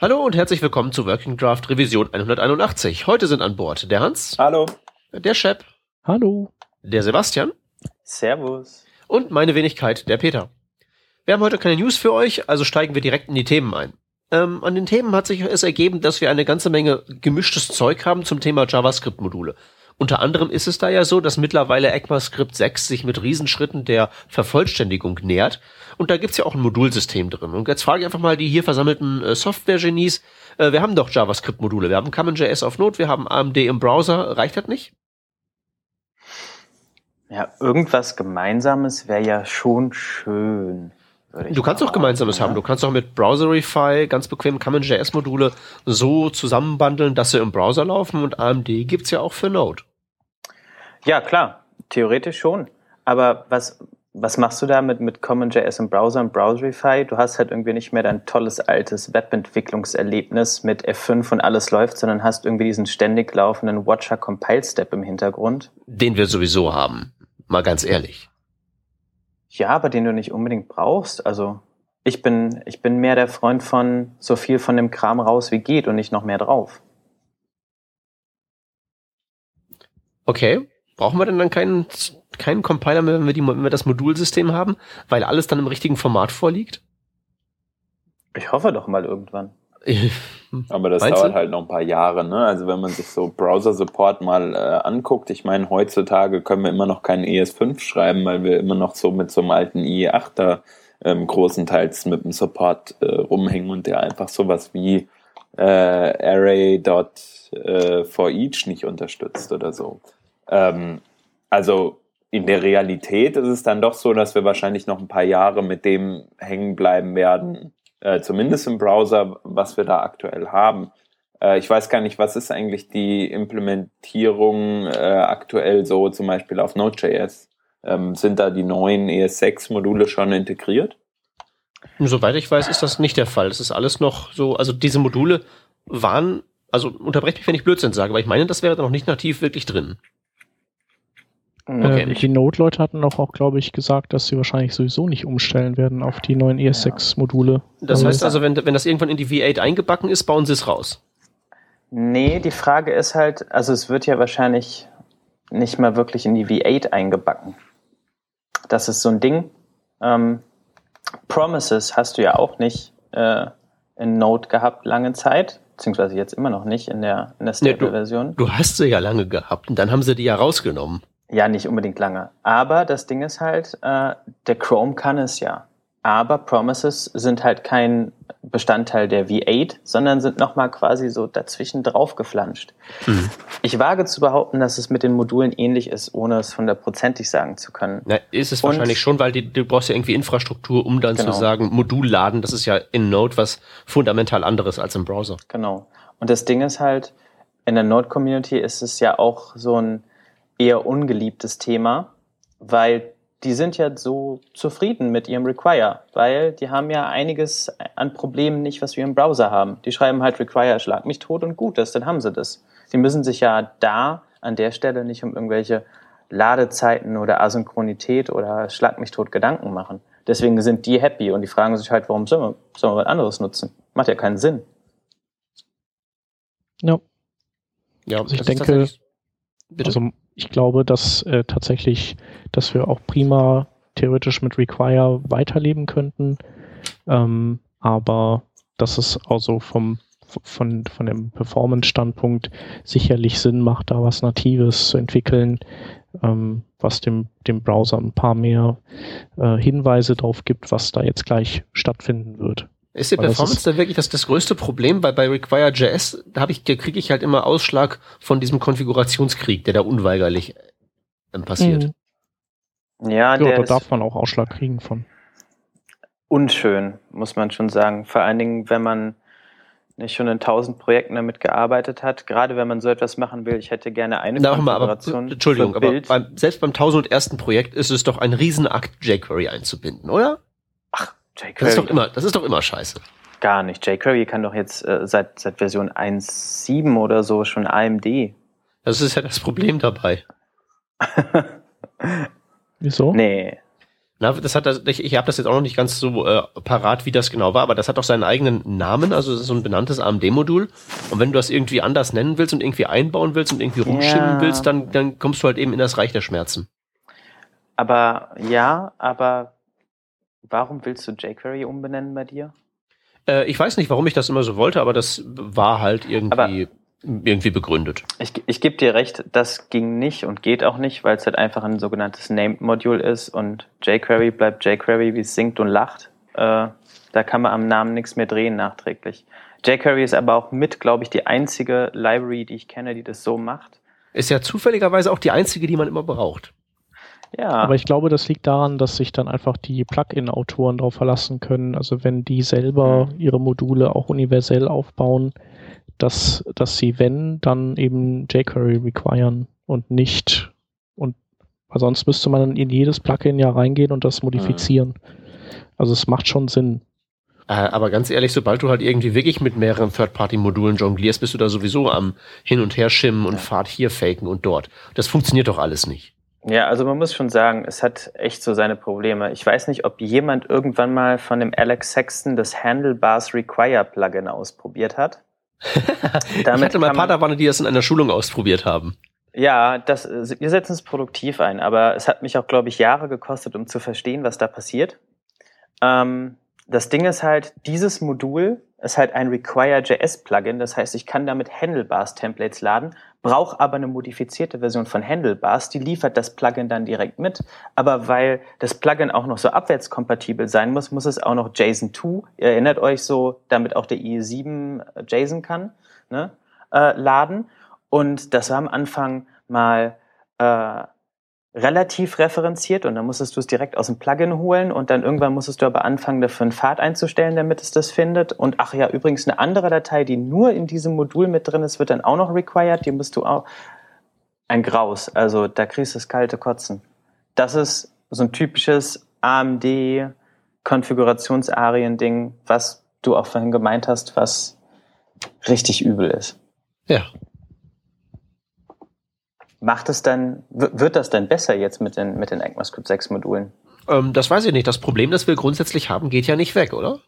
Hallo und herzlich willkommen zu Working Draft Revision 181. Heute sind an Bord der Hans. Hallo. Der Shep. Hallo. Der Sebastian. Servus. Und meine Wenigkeit, der Peter. Wir haben heute keine News für euch, also steigen wir direkt in die Themen ein. Ähm, an den Themen hat sich es ergeben, dass wir eine ganze Menge gemischtes Zeug haben zum Thema JavaScript-Module. Unter anderem ist es da ja so, dass mittlerweile ECMAScript 6 sich mit Riesenschritten der Vervollständigung nähert. Und da gibt's ja auch ein Modulsystem drin. Und jetzt frage ich einfach mal die hier versammelten äh, Software-Genies. Äh, wir haben doch JavaScript-Module. Wir haben CommonJS auf Node, wir haben AMD im Browser. Reicht das nicht? Ja, irgendwas Gemeinsames wäre ja schon schön. Du kannst auch Gemeinsames ja. haben. Du kannst auch mit Browserify ganz bequem CommonJS-Module so zusammenbandeln, dass sie im Browser laufen und AMD gibt's ja auch für Node. Ja, klar. Theoretisch schon. Aber was, was machst du da mit, mit CommonJS im Browser und Browserify? Du hast halt irgendwie nicht mehr dein tolles altes Webentwicklungserlebnis mit F5 und alles läuft, sondern hast irgendwie diesen ständig laufenden Watcher Compile Step im Hintergrund. Den wir sowieso haben. Mal ganz ehrlich. Ja, aber den du nicht unbedingt brauchst. Also ich bin, ich bin mehr der Freund von so viel von dem Kram raus wie geht und nicht noch mehr drauf. Okay. Brauchen wir denn dann keinen, keinen Compiler mehr, wenn wir, die, wenn wir das Modulsystem haben, weil alles dann im richtigen Format vorliegt? Ich hoffe doch mal irgendwann. Aber das Meinst dauert du? halt noch ein paar Jahre, ne? Also wenn man sich so Browser-Support mal äh, anguckt, ich meine, heutzutage können wir immer noch keinen ES5 schreiben, weil wir immer noch so mit so einem alten IE8 da ähm, großenteils mit dem Support äh, rumhängen und der einfach sowas wie äh, Array.for äh, each nicht unterstützt oder so. Ähm, also in der Realität ist es dann doch so, dass wir wahrscheinlich noch ein paar Jahre mit dem hängen bleiben werden, äh, zumindest im Browser, was wir da aktuell haben. Äh, ich weiß gar nicht, was ist eigentlich die Implementierung äh, aktuell so zum Beispiel auf Node.js? Ähm, sind da die neuen ES6-Module schon integriert? Soweit ich weiß, ist das nicht der Fall. Es ist alles noch so, also diese Module waren, also unterbreche mich, wenn ich Blödsinn sage, aber ich meine, das wäre noch nicht nativ wirklich drin. Okay. Äh, die Node-Leute hatten auch, auch glaube ich, gesagt, dass sie wahrscheinlich sowieso nicht umstellen werden auf die neuen ES6-Module. Das heißt also, wenn, wenn das irgendwann in die V8 eingebacken ist, bauen sie es raus. Nee, die Frage ist halt, also es wird ja wahrscheinlich nicht mal wirklich in die V8 eingebacken. Das ist so ein Ding. Ähm, Promises hast du ja auch nicht äh, in Node gehabt lange Zeit, beziehungsweise jetzt immer noch nicht in der, in der Stable-Version. Nee, du, du, hast sie ja lange gehabt und dann haben sie die ja rausgenommen. Ja, nicht unbedingt lange. Aber das Ding ist halt, äh, der Chrome kann es ja. Aber Promises sind halt kein Bestandteil der V8, sondern sind nochmal quasi so dazwischen draufgeflanscht. Mhm. Ich wage zu behaupten, dass es mit den Modulen ähnlich ist, ohne es hundertprozentig sagen zu können. Na, ist es Und wahrscheinlich schon, weil die, du brauchst ja irgendwie Infrastruktur, um dann genau. zu sagen, Modul laden, das ist ja in Node was fundamental anderes als im Browser. Genau. Und das Ding ist halt, in der Node-Community ist es ja auch so ein eher ungeliebtes Thema, weil die sind ja so zufrieden mit ihrem Require, weil die haben ja einiges an Problemen nicht, was wir im Browser haben. Die schreiben halt Require, schlag mich tot und gut ist, dann haben sie das. Die müssen sich ja da an der Stelle nicht um irgendwelche Ladezeiten oder Asynchronität oder schlag mich tot Gedanken machen. Deswegen sind die happy und die fragen sich halt, warum sollen wir, sollen wir was anderes nutzen? Macht ja keinen Sinn. Ja. Ja, also ich denke, also ich glaube, dass äh, tatsächlich, dass wir auch prima theoretisch mit Require weiterleben könnten. Ähm, aber dass es also vom von, von dem Performance-Standpunkt sicherlich Sinn macht, da was Natives zu entwickeln, ähm, was dem, dem Browser ein paar mehr äh, Hinweise darauf gibt, was da jetzt gleich stattfinden wird. Ist die Performance da wirklich das, das größte Problem? Weil bei Require.js, da habe ich, da kriege ich halt immer Ausschlag von diesem Konfigurationskrieg, der da unweigerlich äh, passiert. Mhm. Ja, ja da darf man auch Ausschlag kriegen von. Unschön, muss man schon sagen. Vor allen Dingen, wenn man nicht schon in tausend Projekten damit gearbeitet hat, gerade wenn man so etwas machen will, ich hätte gerne eine Na, Konfiguration. Aber, Entschuldigung, aber beim, selbst beim tausendundersten Projekt ist es doch ein Riesenakt, jQuery einzubinden, oder? JQuery. Das ist doch immer, das ist doch immer scheiße. Gar nicht. jQuery kann doch jetzt äh, seit, seit Version 1.7 oder so schon AMD. Das ist ja das Problem dabei. Wieso? Nee. Na, das hat ich, ich habe das jetzt auch noch nicht ganz so äh, parat, wie das genau war, aber das hat doch seinen eigenen Namen, also das ist so ein benanntes AMD-Modul. Und wenn du das irgendwie anders nennen willst und irgendwie einbauen willst und irgendwie rumschieben ja. willst, dann, dann kommst du halt eben in das Reich der Schmerzen. Aber ja, aber warum willst du jQuery umbenennen bei dir? Äh, ich weiß nicht, warum ich das immer so wollte, aber das war halt irgendwie. Aber irgendwie begründet. Ich, ich gebe dir recht, das ging nicht und geht auch nicht, weil es halt einfach ein sogenanntes Named-Modul ist und jQuery bleibt jQuery, wie es singt und lacht. Äh, da kann man am Namen nichts mehr drehen nachträglich. jQuery ist aber auch mit, glaube ich, die einzige Library, die ich kenne, die das so macht. Ist ja zufälligerweise auch die einzige, die man immer braucht. Ja. Aber ich glaube, das liegt daran, dass sich dann einfach die Plugin-Autoren darauf verlassen können. Also wenn die selber mhm. ihre Module auch universell aufbauen, dass, dass sie, wenn, dann eben jQuery requiren und nicht, und weil sonst müsste man in jedes Plugin ja reingehen und das modifizieren. Mhm. Also es macht schon Sinn. Äh, aber ganz ehrlich, sobald du halt irgendwie wirklich mit mehreren Third-Party-Modulen jonglierst, bist du da sowieso am Hin- und Her schimmen und Fahrt hier faken und dort. Das funktioniert doch alles nicht. Ja, also man muss schon sagen, es hat echt so seine Probleme. Ich weiß nicht, ob jemand irgendwann mal von dem Alex Sexton das Handlebars Require Plugin ausprobiert hat. ich hatte mal Padawane, die das in einer Schulung ausprobiert haben. Ja, das, wir setzen es produktiv ein, aber es hat mich auch, glaube ich, Jahre gekostet, um zu verstehen, was da passiert. Ähm, das Ding ist halt, dieses Modul ist halt ein Require.js-Plugin. Das heißt, ich kann damit Handlebars-Templates laden, brauche aber eine modifizierte Version von Handlebars. Die liefert das Plugin dann direkt mit. Aber weil das Plugin auch noch so abwärtskompatibel sein muss, muss es auch noch JSON 2, ihr erinnert euch so, damit auch der IE7 JSON kann, ne, äh, laden. Und das war am Anfang mal äh, relativ referenziert und dann musstest du es direkt aus dem Plugin holen und dann irgendwann musstest du aber anfangen, dafür einen Pfad einzustellen, damit es das findet. Und ach ja, übrigens eine andere Datei, die nur in diesem Modul mit drin ist, wird dann auch noch required. Die musst du auch ein Graus. Also da kriegst du das kalte Kotzen. Das ist so ein typisches AMD Konfigurationsarien-Ding, was du auch vorhin gemeint hast, was richtig übel ist. Ja, Macht es dann, wird das denn besser jetzt mit den, mit den ECMAScript 6 Modulen? Ähm, das weiß ich nicht. Das Problem, das wir grundsätzlich haben, geht ja nicht weg, oder?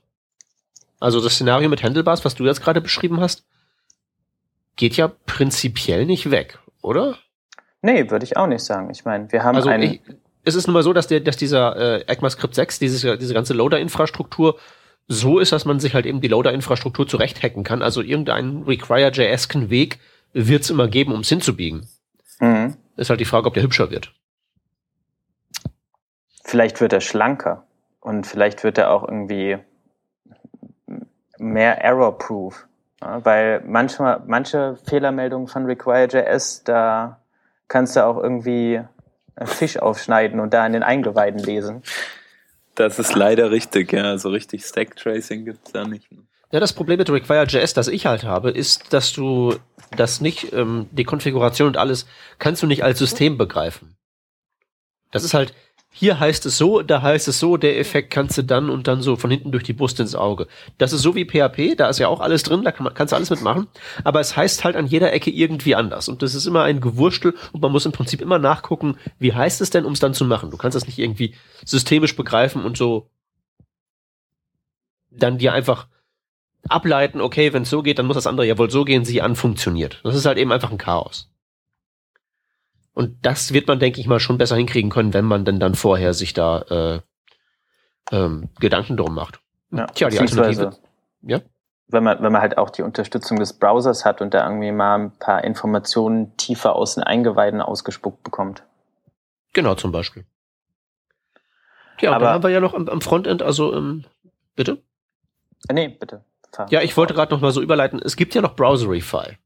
Also das Szenario mit Handlebars, was du jetzt gerade beschrieben hast, geht ja prinzipiell nicht weg, oder? Nee, würde ich auch nicht sagen. Ich meine, wir haben also einen. Ich, es ist nun mal so, dass, der, dass dieser äh, ECMAScript 6, dieses, diese ganze Loader-Infrastruktur so ist, dass man sich halt eben die Loader-Infrastruktur zurechthacken kann. Also irgendeinen Require.js-ken Weg wird es immer geben, um es hinzubiegen. Mhm. Ist halt die Frage, ob der hübscher wird. Vielleicht wird er schlanker und vielleicht wird er auch irgendwie mehr error-proof. Ja, weil manchmal, manche Fehlermeldungen von Require.js, da kannst du auch irgendwie einen Fisch aufschneiden und da in den Eingeweiden lesen. Das ist leider richtig, ja. So richtig Stack Tracing gibt's da nicht. Ja, das Problem mit Require.js, das ich halt habe, ist, dass du das nicht, ähm, die Konfiguration und alles, kannst du nicht als System begreifen. Das ist halt, hier heißt es so, da heißt es so, der Effekt kannst du dann und dann so von hinten durch die Brust ins Auge. Das ist so wie PHP, da ist ja auch alles drin, da kann man, kannst du alles mitmachen, aber es heißt halt an jeder Ecke irgendwie anders und das ist immer ein Gewurstel und man muss im Prinzip immer nachgucken, wie heißt es denn, um es dann zu machen. Du kannst das nicht irgendwie systemisch begreifen und so dann dir einfach ableiten, okay, wenn es so geht, dann muss das andere ja wohl so gehen, sie an funktioniert. Das ist halt eben einfach ein Chaos. Und das wird man, denke ich mal, schon besser hinkriegen können, wenn man denn dann vorher sich da äh, ähm, Gedanken drum macht. Ja, Tja, die Alternative. Ja? Wenn man, wenn man halt auch die Unterstützung des Browsers hat und da irgendwie mal ein paar Informationen tiefer aus den Eingeweiden ausgespuckt bekommt. Genau, zum Beispiel. Ja, aber dann haben wir ja noch am, am Frontend, also ähm, bitte? Nee, bitte. Ja, ich wollte gerade noch mal so überleiten. Es gibt ja noch Browserify.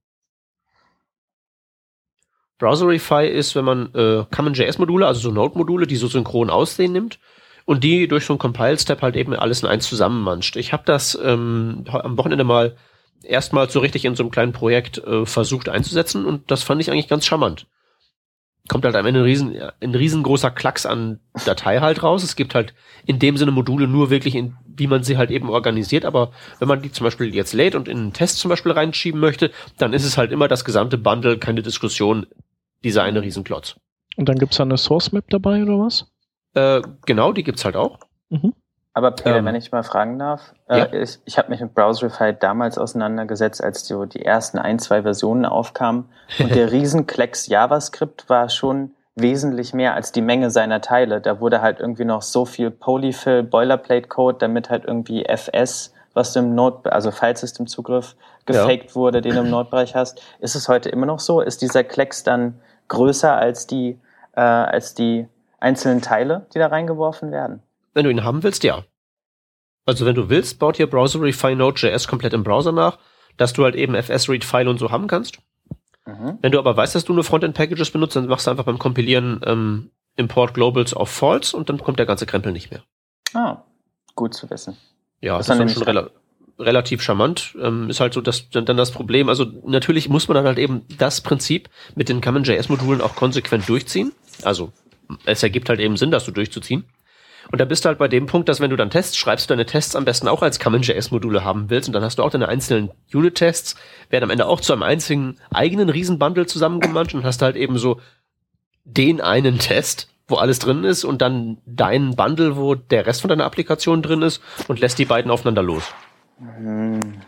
Browserify ist, wenn man äh, Common.js-Module, also so Node-Module, die so synchron aussehen, nimmt und die durch so einen Compile-Step halt eben alles in eins zusammenmanscht. Ich habe das ähm, am Wochenende mal erstmal so richtig in so einem kleinen Projekt äh, versucht einzusetzen und das fand ich eigentlich ganz charmant kommt halt am Ende ein, riesen, ein riesengroßer Klacks an Datei halt raus. Es gibt halt in dem Sinne Module nur wirklich, in, wie man sie halt eben organisiert. Aber wenn man die zum Beispiel jetzt lädt und in einen Test zum Beispiel reinschieben möchte, dann ist es halt immer das gesamte Bundle, keine Diskussion, dieser eine Riesenklotz. Und dann gibt's da eine Source Map dabei oder was? Äh, genau, die gibt's halt auch. Mhm. Aber Peter, ähm, wenn ich mal fragen darf, äh, ja. ich, ich habe mich mit Browserify damals auseinandergesetzt, als die, die ersten ein, zwei Versionen aufkamen. Und der Riesenklecks JavaScript war schon wesentlich mehr als die Menge seiner Teile. Da wurde halt irgendwie noch so viel Polyfill, Boilerplate Code, damit halt irgendwie FS, was du im Node, also Filesystem-Zugriff gefaked ja. wurde, den du im Node-Bereich hast. Ist es heute immer noch so? Ist dieser Klecks dann größer als die, äh, als die einzelnen Teile, die da reingeworfen werden? Wenn du ihn haben willst, ja. Also wenn du willst, baut hier Browserify Node.js komplett im Browser nach, dass du halt eben FS-Read-File und so haben kannst. Mhm. Wenn du aber weißt, dass du nur Frontend-Packages benutzt, dann machst du einfach beim Kompilieren ähm, Import Globals auf False und dann kommt der ganze Krempel nicht mehr. Ah, gut zu wissen. Ja, das, das ist dann schon rela relativ charmant. Ähm, ist halt so, dass dann das Problem, also natürlich muss man dann halt eben das Prinzip mit den Common.js-Modulen auch konsequent durchziehen. Also es ergibt halt eben Sinn, das so durchzuziehen. Und da bist du halt bei dem Punkt, dass wenn du dann Tests schreibst, du deine Tests am besten auch als Common.js-Module haben willst und dann hast du auch deine einzelnen Unit-Tests, werden am Ende auch zu einem einzigen eigenen Riesenbundle zusammengemanscht und hast halt eben so den einen Test, wo alles drin ist und dann deinen Bundle, wo der Rest von deiner Applikation drin ist und lässt die beiden aufeinander los. Mhm.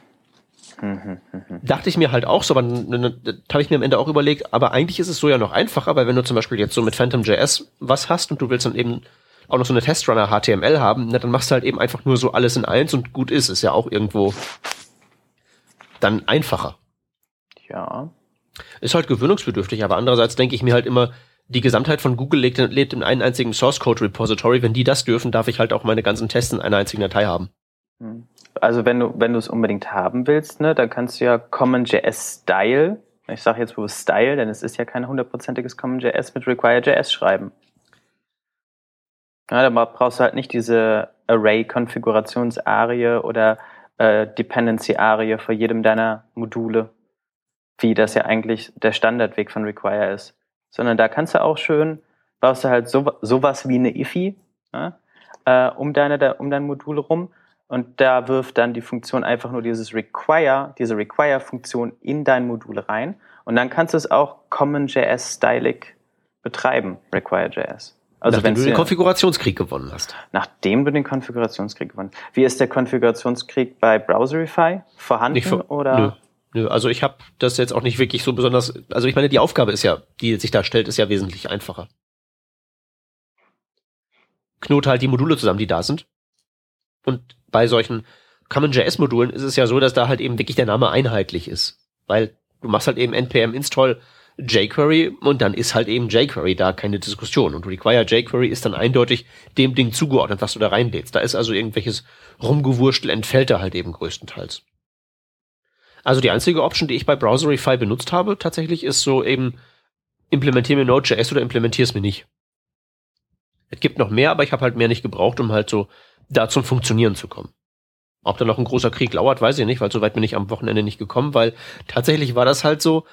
Dachte ich mir halt auch so, aber dann habe ich mir am Ende auch überlegt, aber eigentlich ist es so ja noch einfacher, weil wenn du zum Beispiel jetzt so mit Phantom.js was hast und du willst dann eben auch noch so eine Testrunner HTML haben, na, dann machst du halt eben einfach nur so alles in eins und gut ist. Ist ja auch irgendwo dann einfacher. Ja. Ist halt gewöhnungsbedürftig, aber andererseits denke ich mir halt immer, die Gesamtheit von Google lebt, lebt in einem einzigen Source Code Repository. Wenn die das dürfen, darf ich halt auch meine ganzen Tests in einer einzigen Datei haben. Hm. Also wenn du wenn du es unbedingt haben willst, ne, dann kannst du ja CommonJS Style, ich sage jetzt bewusst Style, denn es ist ja kein hundertprozentiges CommonJS mit Require.js schreiben. Ja, da brauchst du halt nicht diese Array-Konfigurations-Arie oder äh, Dependency-Arie für jedem deiner Module, wie das ja eigentlich der Standardweg von Require ist. Sondern da kannst du auch schön, baust du halt so, sowas wie eine IFI ja, äh, um, deine, um dein Modul rum und da wirft dann die Funktion einfach nur dieses Require, diese Require-Funktion in dein Modul rein und dann kannst du es auch CommonJS-stylig betreiben, Require.js. Also Nachdem du den Konfigurationskrieg gewonnen hast. Nachdem du den Konfigurationskrieg gewonnen hast. Wie ist der Konfigurationskrieg bei Browserify? Vorhanden vor, oder? Nö. Nö, also ich habe das jetzt auch nicht wirklich so besonders. Also ich meine, die Aufgabe ist ja, die sich da stellt, ist ja wesentlich einfacher. Knote halt die Module zusammen, die da sind. Und bei solchen CommonJS-Modulen ist es ja so, dass da halt eben wirklich der Name einheitlich ist. Weil du machst halt eben npm install jQuery und dann ist halt eben jQuery da keine Diskussion. Und require jQuery ist dann eindeutig dem Ding zugeordnet, was du da reinlädst. Da ist also irgendwelches Rumgewurstel entfällt da halt eben größtenteils. Also die einzige Option, die ich bei Browserify benutzt habe, tatsächlich ist so eben implementier mir Node.js oder implementier es mir nicht. Es gibt noch mehr, aber ich habe halt mehr nicht gebraucht, um halt so da zum Funktionieren zu kommen. Ob da noch ein großer Krieg lauert, weiß ich nicht, weil so weit bin ich am Wochenende nicht gekommen, weil tatsächlich war das halt so,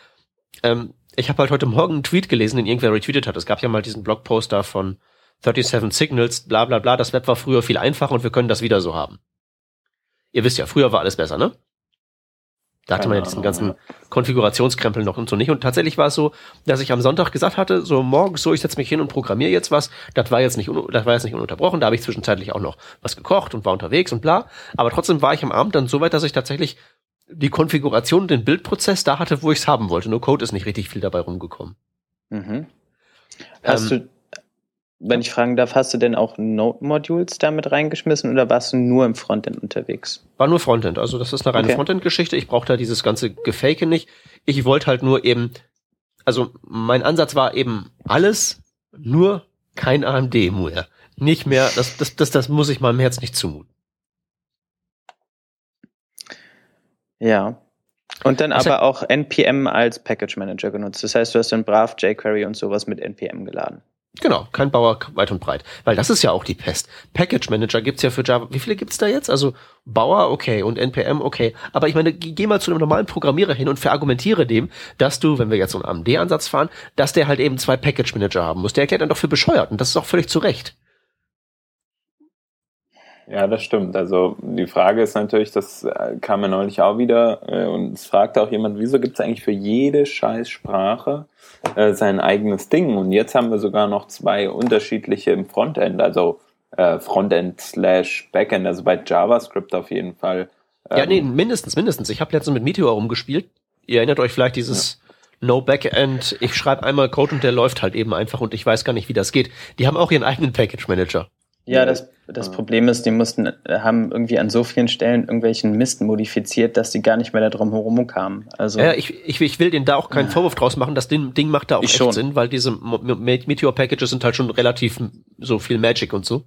ähm, ich habe halt heute Morgen einen Tweet gelesen, den irgendwer retweetet hat. Es gab ja mal diesen Blogpost da von 37 Signals, bla bla bla, das Web war früher viel einfacher und wir können das wieder so haben. Ihr wisst ja, früher war alles besser, ne? Da hatte man ja diesen ganzen Konfigurationskrempel noch und so nicht. Und tatsächlich war es so, dass ich am Sonntag gesagt hatte, so morgens so, ich setze mich hin und programmiere jetzt was. Das war jetzt nicht, das war jetzt nicht ununterbrochen. Da habe ich zwischenzeitlich auch noch was gekocht und war unterwegs und bla. Aber trotzdem war ich am Abend dann so weit, dass ich tatsächlich die Konfiguration, den Bildprozess da hatte, wo ich es haben wollte. Nur Code ist nicht richtig viel dabei rumgekommen. Mhm. Hast ähm, du, wenn ich fragen darf, hast du denn auch Node-Modules damit reingeschmissen oder warst du nur im Frontend unterwegs? War nur Frontend. Also das ist eine reine okay. Frontend-Geschichte. Ich brauchte da dieses ganze Gefake nicht. Ich wollte halt nur eben, also mein Ansatz war eben alles, nur kein AMD mehr. Nicht mehr, das, das, das, das muss ich meinem Herz nicht zumuten. Ja. Und dann Was aber auch NPM als Package Manager genutzt. Das heißt, du hast dann brav jQuery und sowas mit NPM geladen. Genau, kein Bauer weit und breit. Weil das ist ja auch die Pest. Package Manager gibt's ja für Java. Wie viele gibt's da jetzt? Also Bauer, okay, und NPM, okay. Aber ich meine, geh mal zu einem normalen Programmierer hin und verargumentiere dem, dass du, wenn wir jetzt so einen AMD-Ansatz fahren, dass der halt eben zwei Package Manager haben muss. Der erklärt dann doch für bescheuert und das ist auch völlig zu Recht. Ja, das stimmt. Also die Frage ist natürlich, das äh, kam ja neulich auch wieder äh, und es fragte auch jemand, wieso gibt es eigentlich für jede Scheißsprache äh, sein eigenes Ding? Und jetzt haben wir sogar noch zwei unterschiedliche im Frontend, also äh, Frontend slash Backend, also bei JavaScript auf jeden Fall. Ähm, ja, nee, mindestens, mindestens. Ich habe letztens mit Meteor rumgespielt. Ihr erinnert euch vielleicht dieses ja. No Backend, ich schreibe einmal Code und der läuft halt eben einfach und ich weiß gar nicht, wie das geht. Die haben auch ihren eigenen Package Manager. Ja, das, das Problem ist, die mussten, haben irgendwie an so vielen Stellen irgendwelchen Mist modifiziert, dass die gar nicht mehr darum herumkamen. Also ja, ich, ich, ich will denen da auch keinen Vorwurf draus machen. Das Ding, Ding macht da auch echt schon. Sinn, weil diese Meteor-Packages sind halt schon relativ so viel Magic und so.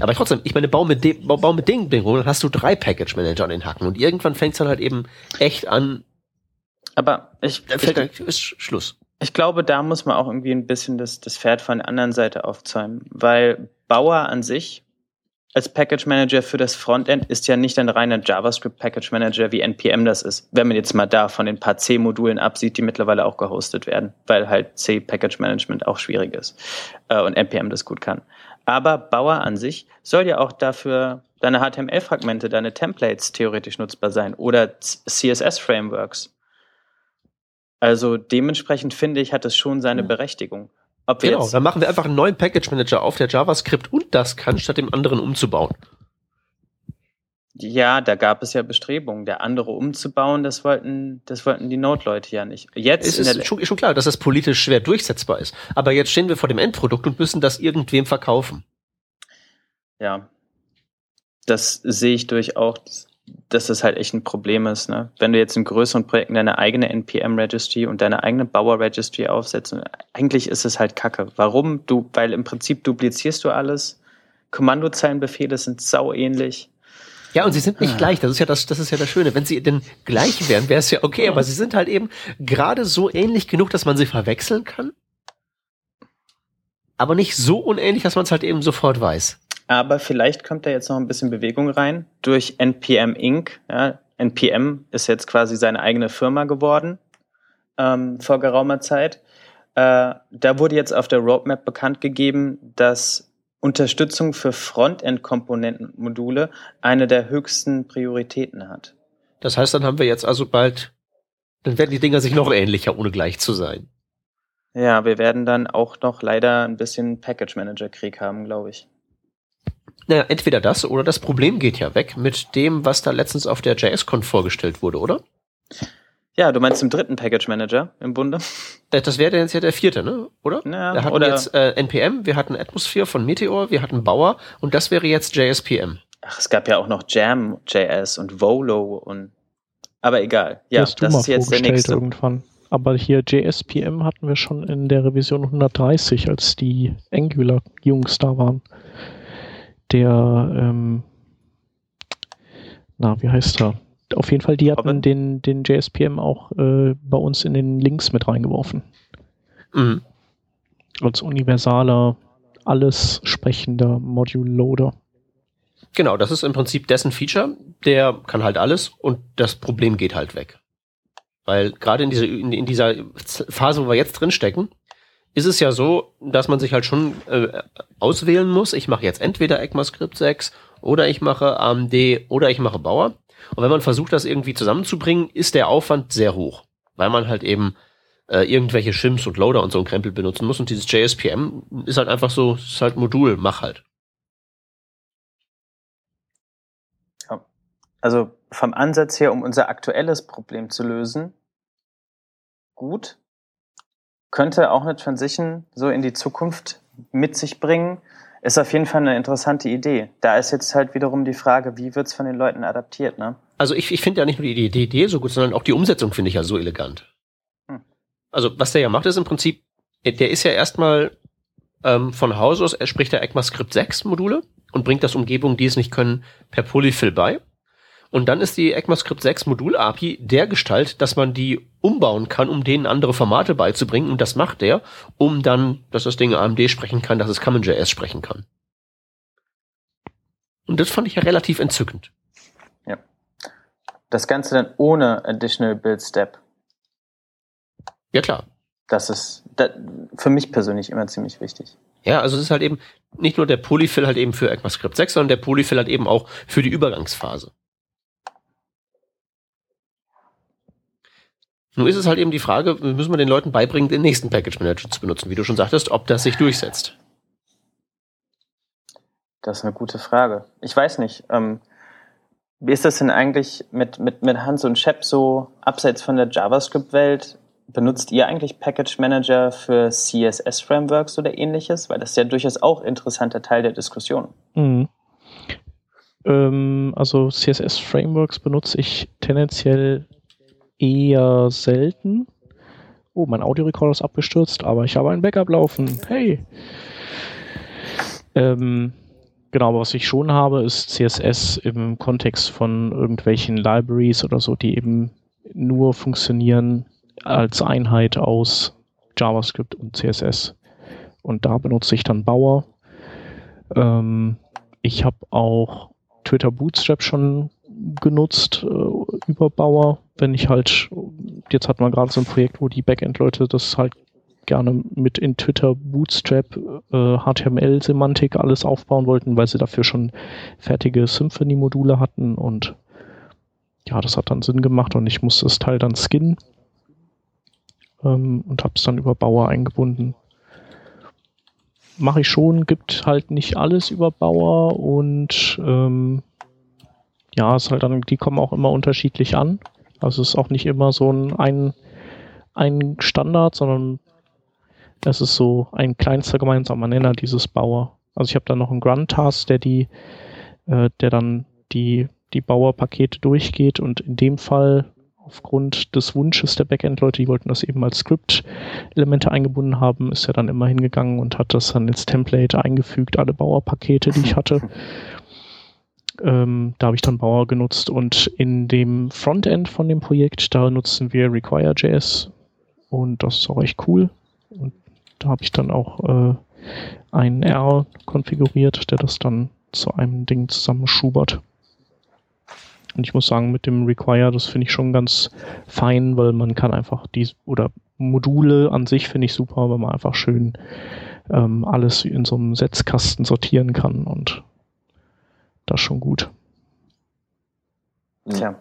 Aber trotzdem, ich meine, bau mit, dem, bau, mit Ding Ding dann hast du drei Package Manager an den Hacken und irgendwann fängt es dann halt eben echt an. Aber ich, fällt, ich, ist Schluss. Ich glaube, da muss man auch irgendwie ein bisschen das, das Pferd von der anderen Seite aufzäumen, weil Bauer an sich als Package Manager für das Frontend ist ja nicht ein reiner JavaScript Package Manager wie NPM das ist. Wenn man jetzt mal da von den paar C-Modulen absieht, die mittlerweile auch gehostet werden, weil halt C Package Management auch schwierig ist äh, und NPM das gut kann. Aber Bauer an sich soll ja auch dafür deine HTML-Fragmente, deine Templates theoretisch nutzbar sein oder CSS-Frameworks. Also dementsprechend finde ich, hat es schon seine Berechtigung. Ob genau, dann machen wir einfach einen neuen Package Manager auf, der JavaScript und das kann, statt dem anderen umzubauen. Ja, da gab es ja Bestrebungen, der andere umzubauen, das wollten, das wollten die Node-Leute ja nicht. Jetzt es ist schon, schon klar, dass das politisch schwer durchsetzbar ist. Aber jetzt stehen wir vor dem Endprodukt und müssen das irgendwem verkaufen. Ja, das sehe ich durchaus dass das halt echt ein Problem ist. Ne? Wenn du jetzt in größeren Projekten deine eigene NPM-Registry und deine eigene Bauer-Registry aufsetzt, eigentlich ist es halt Kacke. Warum? Du, weil im Prinzip duplizierst du alles. Kommandozeilenbefehle sind sau ähnlich. Ja, und sie sind nicht ah. gleich. Das ist ja das, das ist ja das Schöne. Wenn sie denn gleich wären, wäre es ja okay. Aber sie sind halt eben gerade so ähnlich genug, dass man sie verwechseln kann. Aber nicht so unähnlich, dass man es halt eben sofort weiß. Aber vielleicht kommt da jetzt noch ein bisschen Bewegung rein durch NPM Inc. Ja, NPM ist jetzt quasi seine eigene Firma geworden ähm, vor geraumer Zeit. Äh, da wurde jetzt auf der Roadmap bekannt gegeben, dass Unterstützung für Frontend-Komponentenmodule eine der höchsten Prioritäten hat. Das heißt, dann haben wir jetzt also bald, dann werden die Dinger sich noch ähnlicher, ohne gleich zu sein. Ja, wir werden dann auch noch leider ein bisschen Package Manager Krieg haben, glaube ich. Naja, entweder das oder das Problem geht ja weg mit dem, was da letztens auf der JSCon vorgestellt wurde, oder? Ja, du meinst im dritten Package Manager im Bunde? Äh, das wäre jetzt ja der vierte, ne? Oder? Ja, wir hatten oder jetzt äh, NPM, wir hatten Atmosphere von Meteor, wir hatten Bauer und das wäre jetzt JSPM. Ach, es gab ja auch noch Jam.js und Volo und aber egal. Ja, das, das ist jetzt der nächste. Irgendwann. Aber hier JSPM hatten wir schon in der Revision 130, als die Angular-Jungs da waren der, ähm, na, wie heißt er? Auf jeden Fall, die hatten den, den JSPM auch äh, bei uns in den Links mit reingeworfen. Mhm. Als universaler, alles sprechender Module Loader. Genau, das ist im Prinzip dessen Feature. Der kann halt alles und das Problem geht halt weg. Weil gerade in, diese, in, in dieser Phase, wo wir jetzt drinstecken, ist es ja so, dass man sich halt schon äh, auswählen muss. Ich mache jetzt entweder ECMAScript 6 oder ich mache AMD oder ich mache Bauer. Und wenn man versucht, das irgendwie zusammenzubringen, ist der Aufwand sehr hoch, weil man halt eben äh, irgendwelche Shims und Loader und so ein Krempel benutzen muss. Und dieses JSPM ist halt einfach so, ist halt Modul, mach halt. Also vom Ansatz her, um unser aktuelles Problem zu lösen, gut, könnte auch eine Transition so in die Zukunft mit sich bringen, ist auf jeden Fall eine interessante Idee. Da ist jetzt halt wiederum die Frage, wie wird es von den Leuten adaptiert, ne? Also ich, ich finde ja nicht nur die, die Idee so gut, sondern auch die Umsetzung finde ich ja so elegant. Hm. Also was der ja macht, ist im Prinzip, der ist ja erstmal ähm, von Haus aus, er spricht der ECMAScript 6 Module und bringt das Umgebungen, die es nicht können, per Polyfill bei. Und dann ist die ECMAScript 6 Modul API der Gestalt, dass man die umbauen kann, um denen andere Formate beizubringen. Und das macht er, um dann, dass das Ding AMD sprechen kann, dass es CommonJS sprechen kann. Und das fand ich ja relativ entzückend. Ja. Das Ganze dann ohne Additional Build Step. Ja, klar. Das ist das, für mich persönlich immer ziemlich wichtig. Ja, also es ist halt eben nicht nur der Polyfill halt eben für ECMAScript 6, sondern der Polyfill halt eben auch für die Übergangsphase. Nun ist es halt eben die Frage, müssen wir den Leuten beibringen, den nächsten Package Manager zu benutzen, wie du schon sagtest, ob das sich durchsetzt. Das ist eine gute Frage. Ich weiß nicht. Ähm, wie ist das denn eigentlich mit, mit, mit Hans und Shep so abseits von der JavaScript-Welt? Benutzt ihr eigentlich Package Manager für CSS-Frameworks oder ähnliches? Weil das ist ja durchaus auch interessanter Teil der Diskussion. Mhm. Ähm, also CSS-Frameworks benutze ich tendenziell eher selten. Oh, mein Audiorekorder ist abgestürzt, aber ich habe ein Backup laufen. Hey! Ähm, genau, aber was ich schon habe, ist CSS im Kontext von irgendwelchen Libraries oder so, die eben nur funktionieren als Einheit aus JavaScript und CSS. Und da benutze ich dann Bauer. Ähm, ich habe auch Twitter Bootstrap schon genutzt äh, über Bauer, wenn ich halt, jetzt hat man gerade so ein Projekt, wo die Backend-Leute das halt gerne mit in Twitter Bootstrap äh, HTML-Semantik alles aufbauen wollten, weil sie dafür schon fertige Symfony-Module hatten und ja, das hat dann Sinn gemacht und ich musste das Teil dann skinnen ähm, und habe es dann über Bauer eingebunden. Mache ich schon, gibt halt nicht alles über Bauer und ähm, ja, ist halt dann, die kommen auch immer unterschiedlich an. Also es ist auch nicht immer so ein, ein, ein Standard, sondern es ist so ein kleinster gemeinsamer Nenner dieses Bauer. Also ich habe da noch einen Grunt-Task, der die, äh, der dann die, die Bauer-Pakete durchgeht und in dem Fall aufgrund des Wunsches der Backend-Leute, die wollten das eben als Script-Elemente eingebunden haben, ist er dann immer hingegangen und hat das dann als Template eingefügt, alle Bauer-Pakete, die ich hatte. Ähm, da habe ich dann Bauer genutzt und in dem Frontend von dem Projekt, da nutzen wir Require.js und das ist auch echt cool. Und da habe ich dann auch äh, einen R konfiguriert, der das dann zu einem Ding zusammenschubert. Und ich muss sagen, mit dem Require, das finde ich schon ganz fein, weil man kann einfach die oder Module an sich finde ich super, weil man einfach schön ähm, alles in so einem Setzkasten sortieren kann und das schon gut. Tja.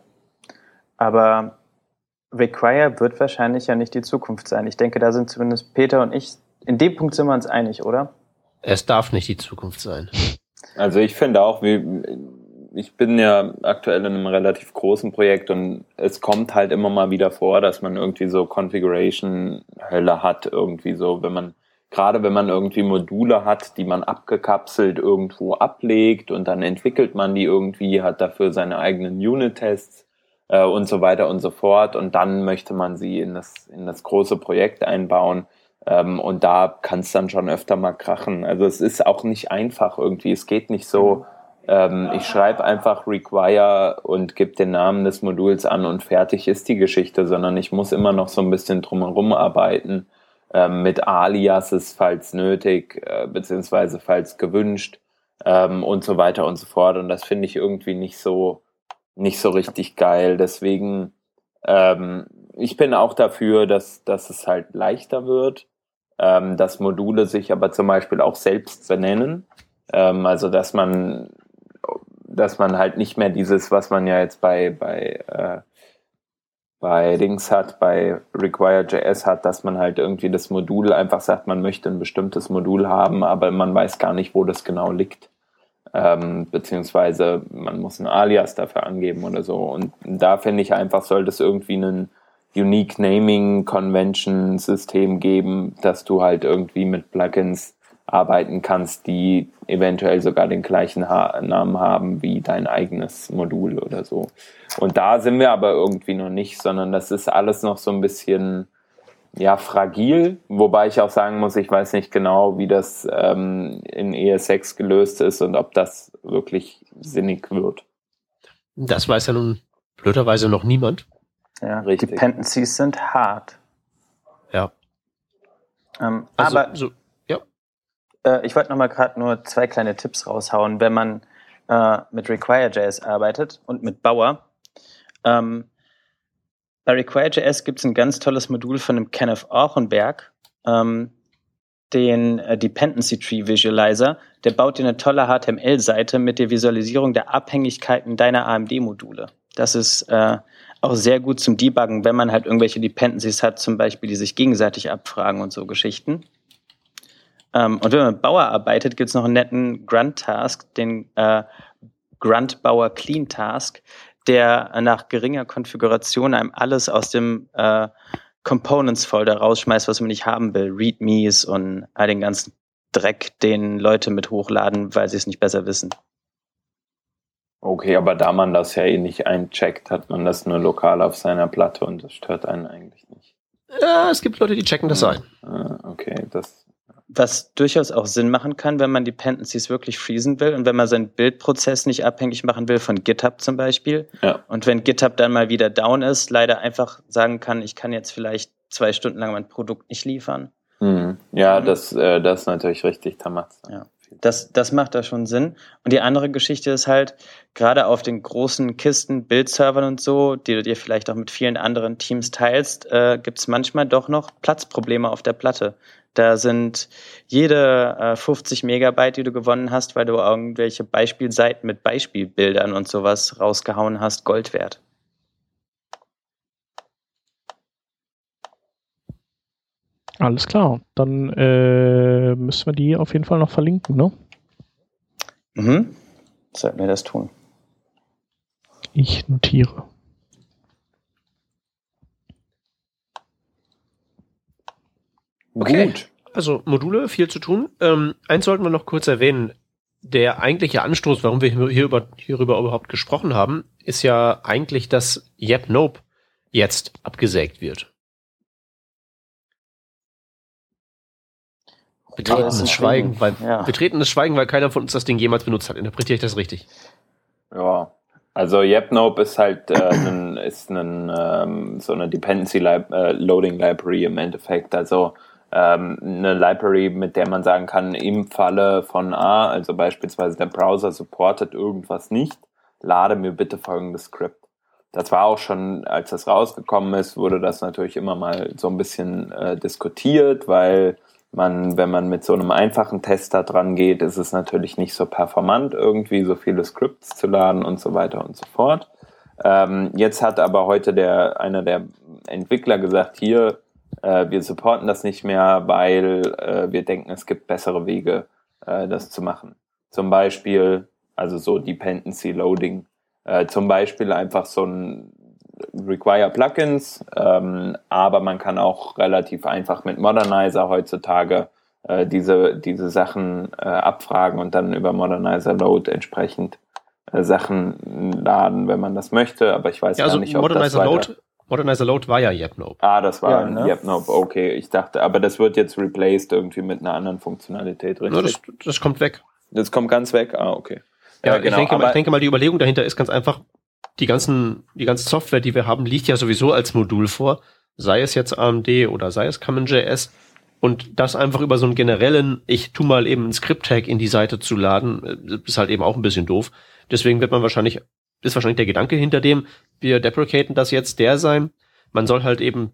Aber Require wird wahrscheinlich ja nicht die Zukunft sein. Ich denke, da sind zumindest Peter und ich, in dem Punkt sind wir uns einig, oder? Es darf nicht die Zukunft sein. Also ich finde auch, wie, ich bin ja aktuell in einem relativ großen Projekt und es kommt halt immer mal wieder vor, dass man irgendwie so Configuration-Hölle hat, irgendwie so, wenn man gerade wenn man irgendwie Module hat, die man abgekapselt irgendwo ablegt und dann entwickelt man die irgendwie, hat dafür seine eigenen Unit-Tests äh, und so weiter und so fort und dann möchte man sie in das, in das große Projekt einbauen ähm, und da kann es dann schon öfter mal krachen. Also es ist auch nicht einfach irgendwie, es geht nicht so, ähm, ich schreibe einfach require und gebe den Namen des Moduls an und fertig ist die Geschichte, sondern ich muss immer noch so ein bisschen drumherum arbeiten mit Aliases, falls nötig, äh, beziehungsweise falls gewünscht ähm, und so weiter und so fort. Und das finde ich irgendwie nicht so, nicht so richtig geil. Deswegen, ähm, ich bin auch dafür, dass, dass es halt leichter wird, ähm, dass Module sich aber zum Beispiel auch selbst benennen. Ähm, also, dass man, dass man halt nicht mehr dieses, was man ja jetzt bei, bei äh, bei Dings hat, bei Require.js hat, dass man halt irgendwie das Modul einfach sagt, man möchte ein bestimmtes Modul haben, aber man weiß gar nicht, wo das genau liegt. Ähm, beziehungsweise man muss ein Alias dafür angeben oder so. Und da finde ich einfach, sollte es irgendwie einen Unique Naming Convention System geben, dass du halt irgendwie mit Plugins arbeiten kannst, die eventuell sogar den gleichen ha Namen haben wie dein eigenes Modul oder so. Und da sind wir aber irgendwie noch nicht, sondern das ist alles noch so ein bisschen ja fragil, wobei ich auch sagen muss, ich weiß nicht genau, wie das ähm, in ES6 gelöst ist und ob das wirklich sinnig wird. Das weiß ja nun blöderweise noch niemand. Ja, richtig. Dependencies sind hart. Ja. Ähm, also, aber so. Äh, ich wollte noch mal gerade nur zwei kleine Tipps raushauen, wenn man äh, mit Require.js arbeitet und mit Bauer ähm, bei Require.js gibt es ein ganz tolles Modul von dem Kenneth Orchenberg. Ähm, den äh, Dependency Tree Visualizer. Der baut dir eine tolle HTML-Seite mit der Visualisierung der Abhängigkeiten deiner AMD-Module. Das ist äh, auch sehr gut zum Debuggen, wenn man halt irgendwelche Dependencies hat, zum Beispiel, die sich gegenseitig abfragen und so Geschichten. Ähm, und wenn man mit Bauer arbeitet, gibt es noch einen netten Grunt-Task, den äh, Grunt Bauer Clean Task, der nach geringer Konfiguration einem alles aus dem äh, Components-Folder rausschmeißt, was man nicht haben will. Readmes und all den ganzen Dreck, den Leute mit hochladen, weil sie es nicht besser wissen. Okay, aber da man das ja eh nicht eincheckt, hat man das nur lokal auf seiner Platte und das stört einen eigentlich nicht. Ja, es gibt Leute, die checken das ein. Ah, okay, das was durchaus auch Sinn machen kann, wenn man Dependencies wirklich freezen will und wenn man seinen Bildprozess nicht abhängig machen will von GitHub zum Beispiel. Ja. Und wenn GitHub dann mal wieder down ist, leider einfach sagen kann, ich kann jetzt vielleicht zwei Stunden lang mein Produkt nicht liefern. Mhm. Ja, mhm. das, äh, das ist natürlich richtig, Tamatz. Ja. Das, das macht da schon Sinn. Und die andere Geschichte ist halt, gerade auf den großen Kisten, Bildservern und so, die du dir vielleicht auch mit vielen anderen Teams teilst, äh, gibt es manchmal doch noch Platzprobleme auf der Platte. Da sind jede äh, 50 Megabyte, die du gewonnen hast, weil du irgendwelche Beispielseiten mit Beispielbildern und sowas rausgehauen hast, Gold wert. Alles klar, dann äh, müssen wir die auf jeden Fall noch verlinken, ne? Mhm. Sollten wir das tun. Ich notiere. Okay. Gut. Also Module, viel zu tun. Ähm, eins sollten wir noch kurz erwähnen. Der eigentliche Anstoß, warum wir hier über, hierüber überhaupt gesprochen haben, ist ja eigentlich, dass Yep Nope jetzt abgesägt wird. Betretenes Schweigen, weil, ja. betretenes Schweigen, weil keiner von uns das Ding jemals benutzt hat. Interpretiere ich das richtig? Ja, also YepNope ist halt äh, ein, ist ein, ähm, so eine Dependency Li äh, Loading Library im Endeffekt. Also ähm, eine Library, mit der man sagen kann, im Falle von A, also beispielsweise der Browser supportet irgendwas nicht, lade mir bitte folgendes Skript. Das war auch schon, als das rausgekommen ist, wurde das natürlich immer mal so ein bisschen äh, diskutiert, weil man, wenn man mit so einem einfachen Tester dran geht, ist es natürlich nicht so performant, irgendwie so viele Scripts zu laden und so weiter und so fort. Ähm, jetzt hat aber heute der, einer der Entwickler gesagt, hier, äh, wir supporten das nicht mehr, weil äh, wir denken, es gibt bessere Wege, äh, das zu machen. Zum Beispiel, also so Dependency Loading, äh, zum Beispiel einfach so ein Require Plugins, ähm, aber man kann auch relativ einfach mit Modernizer heutzutage äh, diese, diese Sachen äh, abfragen und dann über Modernizer Load entsprechend Sachen laden, wenn man das möchte. Aber ich weiß ja, also nicht, ob Modernizer das Load Modernizer Load war ja YepNope. Ah, das war ja, ne? YepNope, okay. Ich dachte, aber das wird jetzt replaced irgendwie mit einer anderen Funktionalität, richtig? Ja, das, das kommt weg. Das kommt ganz weg? Ah, okay. Ja, ja genau. Ich denke, mal, ich denke mal, die Überlegung dahinter ist ganz einfach, die ganzen, die ganze Software, die wir haben, liegt ja sowieso als Modul vor. Sei es jetzt AMD oder sei es CommonJS. Und das einfach über so einen generellen, ich tu mal eben ein Script-Tag in die Seite zu laden, äh, ist halt eben auch ein bisschen doof. Deswegen wird man wahrscheinlich ist wahrscheinlich der Gedanke hinter dem, wir deprecaten das jetzt der sein. Man soll halt eben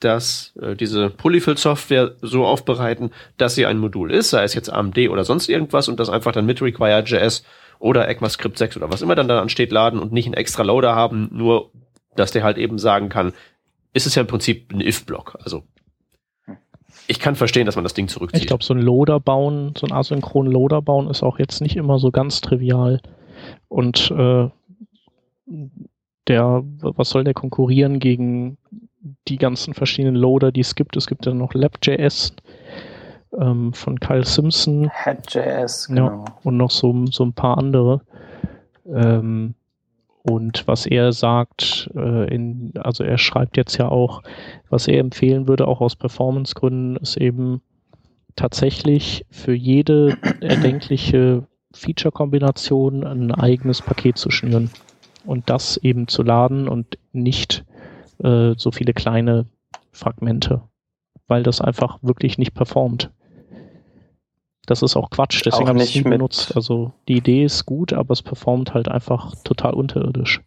das, äh, diese Polyfill-Software so aufbereiten, dass sie ein Modul ist, sei es jetzt AMD oder sonst irgendwas und das einfach dann mit Require.js oder ECMAScript 6 oder was immer dann da ansteht laden und nicht einen extra Loader haben, nur dass der halt eben sagen kann, ist es ja im Prinzip ein if-Block. Also ich kann verstehen, dass man das Ding zurückzieht. Ich glaube, so ein Loader bauen, so ein asynchronen Loader bauen ist auch jetzt nicht immer so ganz trivial. Und äh, der, was soll der konkurrieren gegen die ganzen verschiedenen Loader, die es gibt? Es gibt ja noch Lab.js ähm, von Kyle Simpson. Head.js, genau. Ja, und noch so, so ein paar andere. Ähm, und was er sagt, äh, in, also er schreibt jetzt ja auch, was er empfehlen würde, auch aus Performance-Gründen, ist eben tatsächlich für jede erdenkliche Feature-Kombination ein eigenes Paket zu schnüren und das eben zu laden und nicht äh, so viele kleine Fragmente, weil das einfach wirklich nicht performt. Das ist auch Quatsch, deswegen habe ich es nie benutzt. Also die Idee ist gut, aber es performt halt einfach total unterirdisch.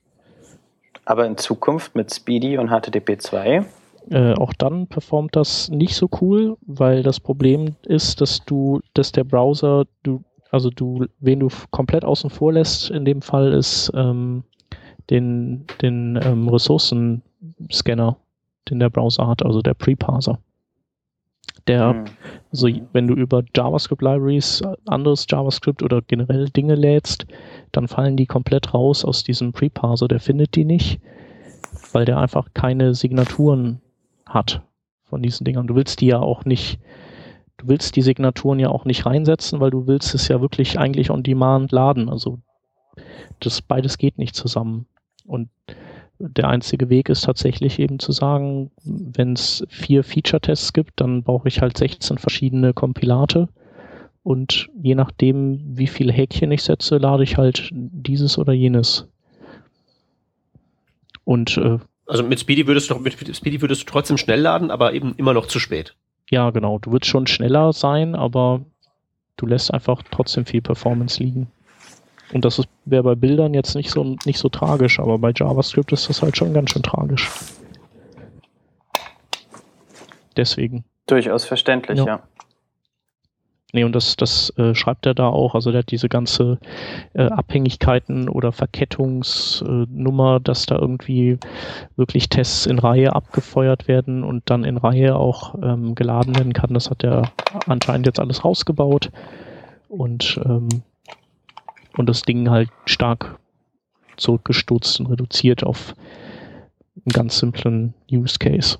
Aber in Zukunft mit Speedy und HTTP 2 Äh, auch dann performt das nicht so cool, weil das Problem ist, dass du, dass der Browser, du, also du, wen du komplett außen vor lässt, in dem Fall ist ähm, den, den ähm, Ressourcenscanner, den der Browser hat, also der Preparser. Der, mhm. also wenn du über JavaScript Libraries anderes JavaScript oder generell Dinge lädst, dann fallen die komplett raus aus diesem Preparser. Der findet die nicht, weil der einfach keine Signaturen hat von diesen Dingern. Du willst die ja auch nicht, du willst die Signaturen ja auch nicht reinsetzen, weil du willst es ja wirklich eigentlich on demand laden. Also das beides geht nicht zusammen. Und der einzige Weg ist tatsächlich eben zu sagen, wenn es vier Feature-Tests gibt, dann brauche ich halt 16 verschiedene Kompilate. Und je nachdem, wie viele Häkchen ich setze, lade ich halt dieses oder jenes. Und äh, also mit Speedy würdest du mit Speedy würdest du trotzdem schnell laden, aber eben immer noch zu spät. Ja, genau. Du würdest schon schneller sein, aber du lässt einfach trotzdem viel Performance liegen. Und das wäre bei Bildern jetzt nicht so, nicht so tragisch, aber bei JavaScript ist das halt schon ganz schön tragisch. Deswegen. Durchaus verständlich, ja. ja. Nee, und das, das äh, schreibt er da auch. Also der hat diese ganze äh, Abhängigkeiten oder Verkettungsnummer, äh, dass da irgendwie wirklich Tests in Reihe abgefeuert werden und dann in Reihe auch ähm, geladen werden kann. Das hat er anscheinend jetzt alles rausgebaut. Und ähm, und das Ding halt stark zurückgestutzt und reduziert auf einen ganz simplen Use Case.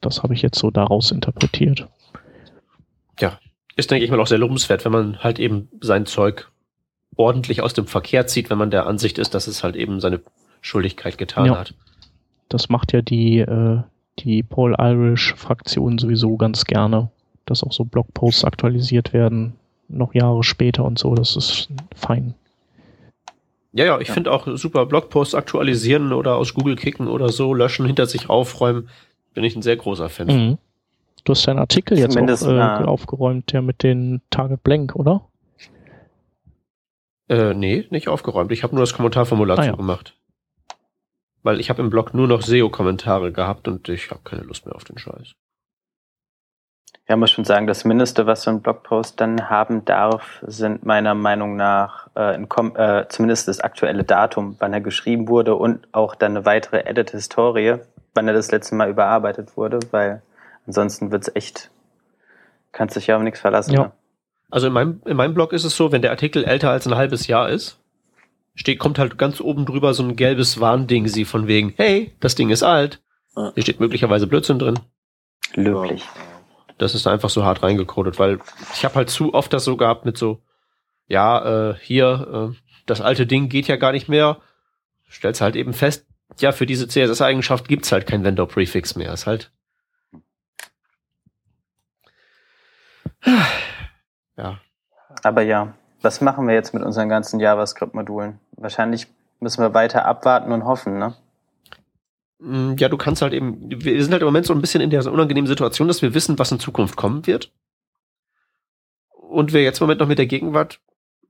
Das habe ich jetzt so daraus interpretiert. Ja, ist, denke ich mal, auch sehr lobenswert, wenn man halt eben sein Zeug ordentlich aus dem Verkehr zieht, wenn man der Ansicht ist, dass es halt eben seine Schuldigkeit getan ja. hat. Das macht ja die, äh, die Paul Irish Fraktion sowieso ganz gerne, dass auch so Blogposts aktualisiert werden, noch Jahre später und so. Das ist fein. Ja, ja, ich ja. finde auch super Blogposts aktualisieren oder aus Google kicken oder so, löschen, hinter sich aufräumen. Bin ich ein sehr großer Fan. Mhm. Du hast deinen Artikel jetzt auch, äh, aufgeräumt, der mit den Target Blank, oder? Äh, nee, nicht aufgeräumt. Ich habe nur das Kommentarformular ah, ja. gemacht. Weil ich habe im Blog nur noch SEO-Kommentare gehabt und ich habe keine Lust mehr auf den Scheiß. Ja, muss schon sagen, das Mindeste, was so ein Blogpost dann haben darf, sind meiner Meinung nach äh, äh, zumindest das aktuelle Datum, wann er geschrieben wurde und auch dann eine weitere Edit-Historie, wann er das letzte Mal überarbeitet wurde, weil ansonsten wird's echt, kannst dich ja auf nichts verlassen. Ja. Ne? Also in meinem, in meinem Blog ist es so, wenn der Artikel älter als ein halbes Jahr ist, steht, kommt halt ganz oben drüber so ein gelbes Warnding, sie von wegen, hey, das Ding ist alt. Hier steht möglicherweise Blödsinn drin. Löblich. Ja. Das ist einfach so hart reingecodet, weil ich habe halt zu oft das so gehabt mit so, ja, äh, hier, äh, das alte Ding geht ja gar nicht mehr. Stellst halt eben fest, ja, für diese CSS-Eigenschaft gibt's halt kein Vendor-Prefix mehr. Ist halt. Ja. Aber ja, was machen wir jetzt mit unseren ganzen JavaScript-Modulen? Wahrscheinlich müssen wir weiter abwarten und hoffen, ne? Mm, ja, du kannst halt eben, wir sind halt im Moment so ein bisschen in der unangenehmen Situation, dass wir wissen, was in Zukunft kommen wird. Und wir jetzt im Moment noch mit der Gegenwart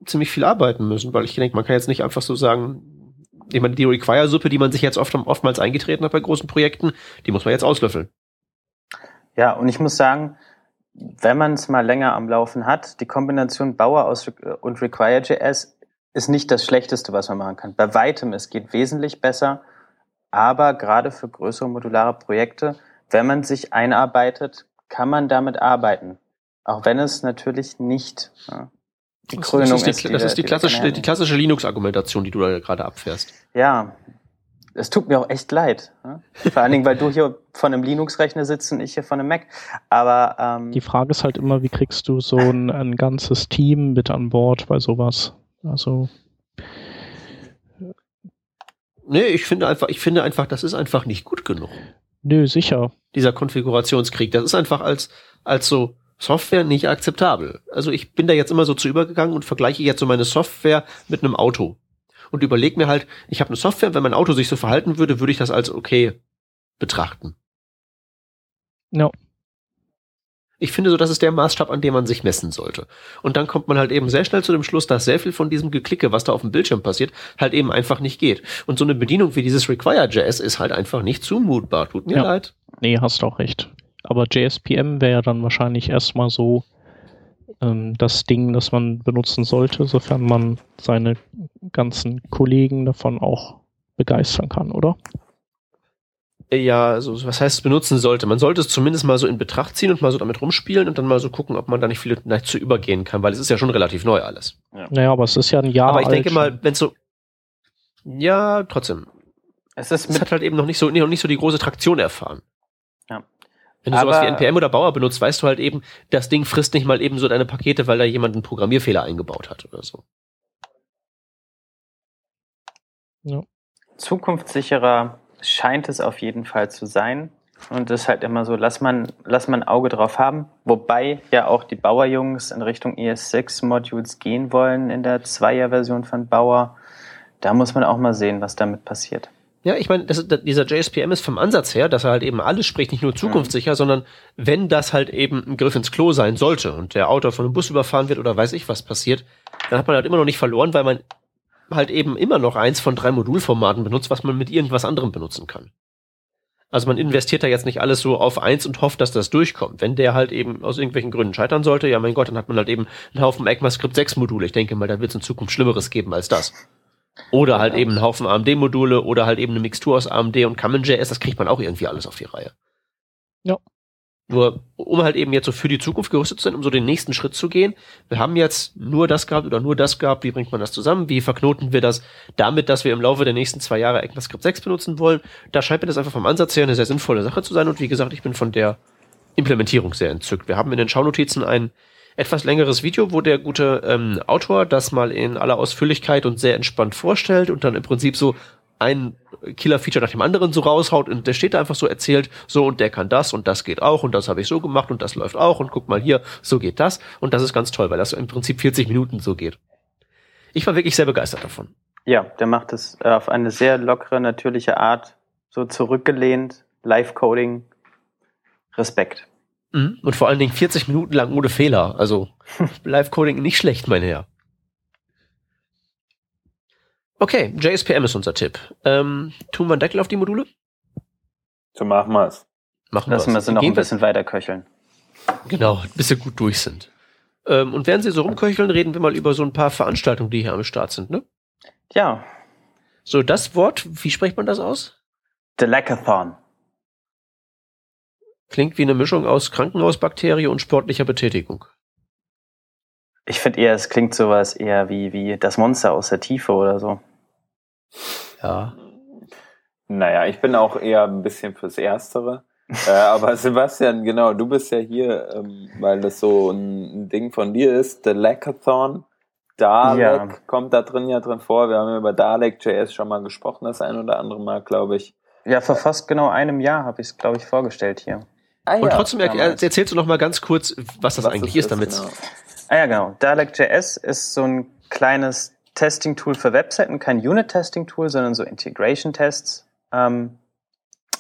ziemlich viel arbeiten müssen, weil ich denke, man kann jetzt nicht einfach so sagen, ich meine, die Require-Suppe, die man sich jetzt oft, oftmals eingetreten hat bei großen Projekten, die muss man jetzt auslöffeln. Ja, und ich muss sagen, wenn man es mal länger am Laufen hat, die Kombination Bauer aus und Require.js ist nicht das Schlechteste, was man machen kann. Bei weitem, es geht wesentlich besser. Aber gerade für größere modulare Projekte, wenn man sich einarbeitet, kann man damit arbeiten. Auch wenn es natürlich nicht ja, die Krönung das ist. Die, ist, das ist die, klassische, die klassische Linux-Argumentation, die du da gerade abfährst. Ja, es tut mir auch echt leid. Ja? Vor allen Dingen, weil du hier von einem Linux-Rechner sitzt und ich hier von einem Mac. Aber ähm, die Frage ist halt immer, wie kriegst du so ein, ein ganzes Team mit an Bord bei sowas? Also Nee, ich finde einfach, ich finde einfach, das ist einfach nicht gut genug. Nö, sicher. Dieser Konfigurationskrieg, das ist einfach als, als so Software nicht akzeptabel. Also ich bin da jetzt immer so zu übergegangen und vergleiche jetzt so meine Software mit einem Auto. Und überlege mir halt, ich habe eine Software, wenn mein Auto sich so verhalten würde, würde ich das als okay betrachten. No. Ich finde so, das ist der Maßstab, an dem man sich messen sollte. Und dann kommt man halt eben sehr schnell zu dem Schluss, dass sehr viel von diesem Geklicke, was da auf dem Bildschirm passiert, halt eben einfach nicht geht. Und so eine Bedienung wie dieses Require.js ist halt einfach nicht zumutbar. Tut mir ja. leid. Nee, hast auch recht. Aber JSPM wäre ja dann wahrscheinlich erstmal so ähm, das Ding, das man benutzen sollte, sofern man seine ganzen Kollegen davon auch begeistern kann, oder? Ja, also was heißt es benutzen sollte? Man sollte es zumindest mal so in Betracht ziehen und mal so damit rumspielen und dann mal so gucken, ob man da nicht vielleicht zu übergehen kann, weil es ist ja schon relativ neu alles. Ja. Naja, aber es ist ja ein Jahr. Aber ich denke mal, wenn so. Ja, trotzdem. Es, ist es hat halt eben noch nicht so, noch nicht so die große Traktion erfahren. Ja. Wenn du aber sowas wie NPM oder Bauer benutzt, weißt du halt eben, das Ding frisst nicht mal eben so deine Pakete, weil da jemand einen Programmierfehler eingebaut hat oder so. Ja. Zukunftssicherer scheint es auf jeden Fall zu sein. Und das ist halt immer so, lass man, lass man ein Auge drauf haben. Wobei ja auch die Bauer-Jungs in Richtung ES6-Modules gehen wollen in der Zweier-Version von Bauer. Da muss man auch mal sehen, was damit passiert. Ja, ich meine, das, dieser JSPM ist vom Ansatz her, dass er halt eben alles spricht, nicht nur zukunftssicher, mhm. sondern wenn das halt eben ein Griff ins Klo sein sollte und der Autor von einem Bus überfahren wird oder weiß ich was passiert, dann hat man halt immer noch nicht verloren, weil man halt eben immer noch eins von drei Modulformaten benutzt, was man mit irgendwas anderem benutzen kann. Also man investiert da jetzt nicht alles so auf eins und hofft, dass das durchkommt. Wenn der halt eben aus irgendwelchen Gründen scheitern sollte, ja mein Gott, dann hat man halt eben einen Haufen ECMAScript 6 Module. Ich denke mal, da wird es in Zukunft Schlimmeres geben als das. Oder halt eben einen Haufen AMD-Module oder halt eben eine Mixtur aus AMD und Common.js, das kriegt man auch irgendwie alles auf die Reihe. Ja. Nur, um halt eben jetzt so für die Zukunft gerüstet zu sein, um so den nächsten Schritt zu gehen. Wir haben jetzt nur das gehabt oder nur das gehabt. Wie bringt man das zusammen? Wie verknoten wir das damit, dass wir im Laufe der nächsten zwei Jahre ECMAScript 6 benutzen wollen? Da scheint mir das einfach vom Ansatz her eine sehr sinnvolle Sache zu sein. Und wie gesagt, ich bin von der Implementierung sehr entzückt. Wir haben in den Schaunotizen ein etwas längeres Video, wo der gute ähm, Autor das mal in aller Ausführlichkeit und sehr entspannt vorstellt und dann im Prinzip so ein Killer-Feature nach dem anderen so raushaut und der steht da einfach so erzählt, so und der kann das und das geht auch und das habe ich so gemacht und das läuft auch und guck mal hier, so geht das und das ist ganz toll, weil das im Prinzip 40 Minuten so geht. Ich war wirklich sehr begeistert davon. Ja, der macht es äh, auf eine sehr lockere, natürliche Art, so zurückgelehnt, Live-Coding, Respekt. Mhm. Und vor allen Dingen 40 Minuten lang ohne Fehler. Also Live-Coding nicht schlecht, mein Herr. Okay, JSPM ist unser Tipp. Ähm, tun wir einen Deckel auf die Module? So machen wir es. Machen Lassen wir sie noch ein bisschen weiter köcheln. Genau, bis sie gut durch sind. Ähm, und während sie so rumköcheln, reden wir mal über so ein paar Veranstaltungen, die hier am Start sind, ne? Ja. So, das Wort, wie spricht man das aus? Delacathon. Klingt wie eine Mischung aus Krankenhausbakterie und sportlicher Betätigung. Ich finde eher, es klingt sowas eher wie, wie das Monster aus der Tiefe oder so. Ja. Naja, ich bin auch eher ein bisschen fürs Erstere. äh, aber Sebastian, genau, du bist ja hier, ähm, weil das so ein Ding von dir ist, The Lackathon. Dalek ja. kommt da drin ja drin vor. Wir haben ja über Dalek.js schon mal gesprochen, das ein oder andere Mal, glaube ich. Ja, vor fast genau einem Jahr habe ich es, glaube ich, vorgestellt hier. Ah, Und trotzdem er, erzählst du noch mal ganz kurz, was das was eigentlich ist, damit. Genau. Ah ja, genau. Dalek.js ist so ein kleines Testing-Tool für Webseiten, kein Unit-Testing-Tool, sondern so Integration-Tests ähm,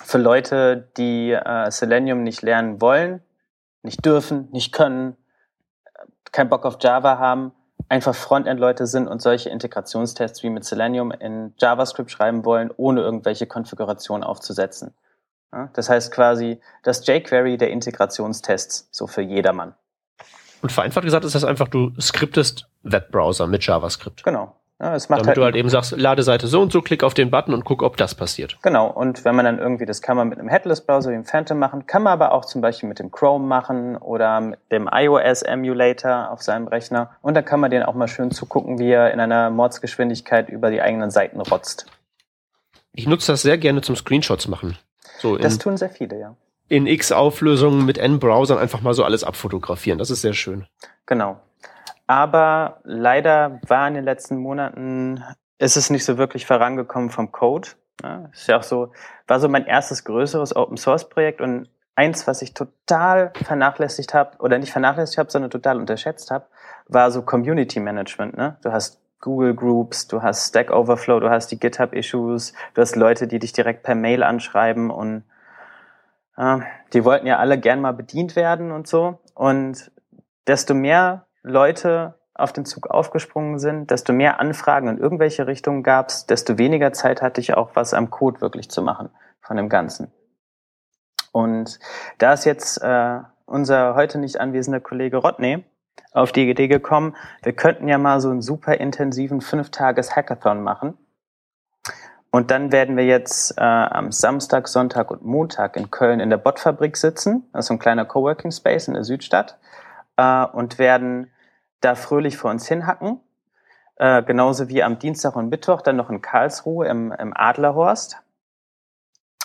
für Leute, die äh, Selenium nicht lernen wollen, nicht dürfen, nicht können, keinen Bock auf Java haben, einfach Frontend-Leute sind und solche Integrationstests wie mit Selenium in JavaScript schreiben wollen, ohne irgendwelche Konfigurationen aufzusetzen. Ja, das heißt quasi das jQuery der Integrationstests, so für jedermann. Und vereinfacht gesagt ist das einfach, du skriptest Webbrowser mit JavaScript. Genau. Ja, es macht Damit halt du halt eben sagst, Ladeseite so und so, klick auf den Button und guck, ob das passiert. Genau, und wenn man dann irgendwie, das kann man mit einem Headless-Browser wie dem Phantom machen, kann man aber auch zum Beispiel mit dem Chrome machen oder mit dem iOS-Emulator auf seinem Rechner. Und dann kann man den auch mal schön zugucken, wie er in einer Mordsgeschwindigkeit über die eigenen Seiten rotzt. Ich nutze das sehr gerne zum Screenshots machen. So das tun sehr viele, ja in X-Auflösungen mit N-Browsern einfach mal so alles abfotografieren. Das ist sehr schön. Genau. Aber leider war in den letzten Monaten, ist es nicht so wirklich vorangekommen vom Code. Ist ja auch so, war so mein erstes größeres Open Source Projekt und eins, was ich total vernachlässigt habe, oder nicht vernachlässigt habe, sondern total unterschätzt habe, war so Community Management. Ne? Du hast Google Groups, du hast Stack Overflow, du hast die GitHub Issues, du hast Leute, die dich direkt per Mail anschreiben und die wollten ja alle gern mal bedient werden und so. Und desto mehr Leute auf den Zug aufgesprungen sind, desto mehr Anfragen in irgendwelche Richtungen gab es, desto weniger Zeit hatte ich auch was am Code wirklich zu machen von dem Ganzen. Und da ist jetzt äh, unser heute nicht anwesender Kollege Rodney auf die Idee gekommen, wir könnten ja mal so einen super intensiven Fünf-Tages-Hackathon machen. Und dann werden wir jetzt äh, am Samstag, Sonntag und Montag in Köln in der Botfabrik sitzen. Das ist ein kleiner Coworking Space in der Südstadt. Äh, und werden da fröhlich vor uns hinhacken. Äh, genauso wie am Dienstag und Mittwoch dann noch in Karlsruhe im, im Adlerhorst.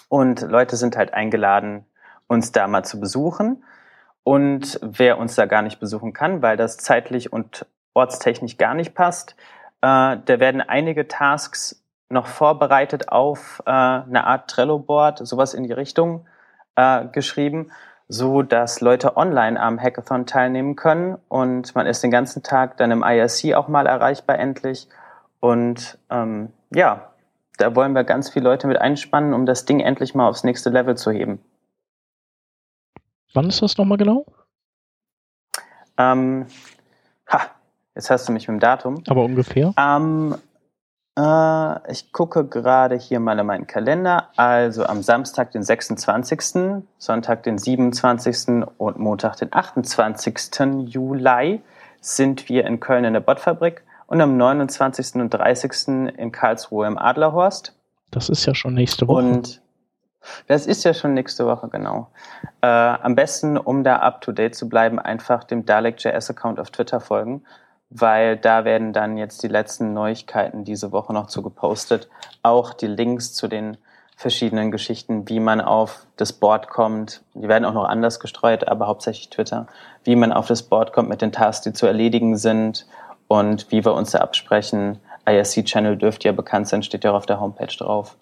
Und Leute sind halt eingeladen, uns da mal zu besuchen. Und wer uns da gar nicht besuchen kann, weil das zeitlich und ortstechnisch gar nicht passt, äh, da werden einige Tasks noch vorbereitet auf äh, eine Art Trello-Board, sowas in die Richtung äh, geschrieben, so dass Leute online am Hackathon teilnehmen können und man ist den ganzen Tag dann im IRC auch mal erreichbar endlich und ähm, ja, da wollen wir ganz viele Leute mit einspannen, um das Ding endlich mal aufs nächste Level zu heben. Wann ist das nochmal genau? Ähm, ha, jetzt hast du mich mit dem Datum. Aber ungefähr? Ähm, äh, ich gucke gerade hier mal in meinen Kalender. Also am Samstag, den 26., Sonntag, den 27. und Montag, den 28. Juli sind wir in Köln in der Bottfabrik und am 29. und 30. in Karlsruhe im Adlerhorst. Das ist ja schon nächste Woche. Und das ist ja schon nächste Woche, genau. Äh, am besten, um da up to date zu bleiben, einfach dem Dalek.js-Account auf Twitter folgen, weil da werden dann jetzt die letzten Neuigkeiten diese Woche noch zu gepostet. Auch die Links zu den verschiedenen Geschichten, wie man auf das Board kommt. Die werden auch noch anders gestreut, aber hauptsächlich Twitter. Wie man auf das Board kommt mit den Tasks, die zu erledigen sind und wie wir uns da absprechen. IRC-Channel dürfte ja bekannt sein, steht ja auch auf der Homepage drauf.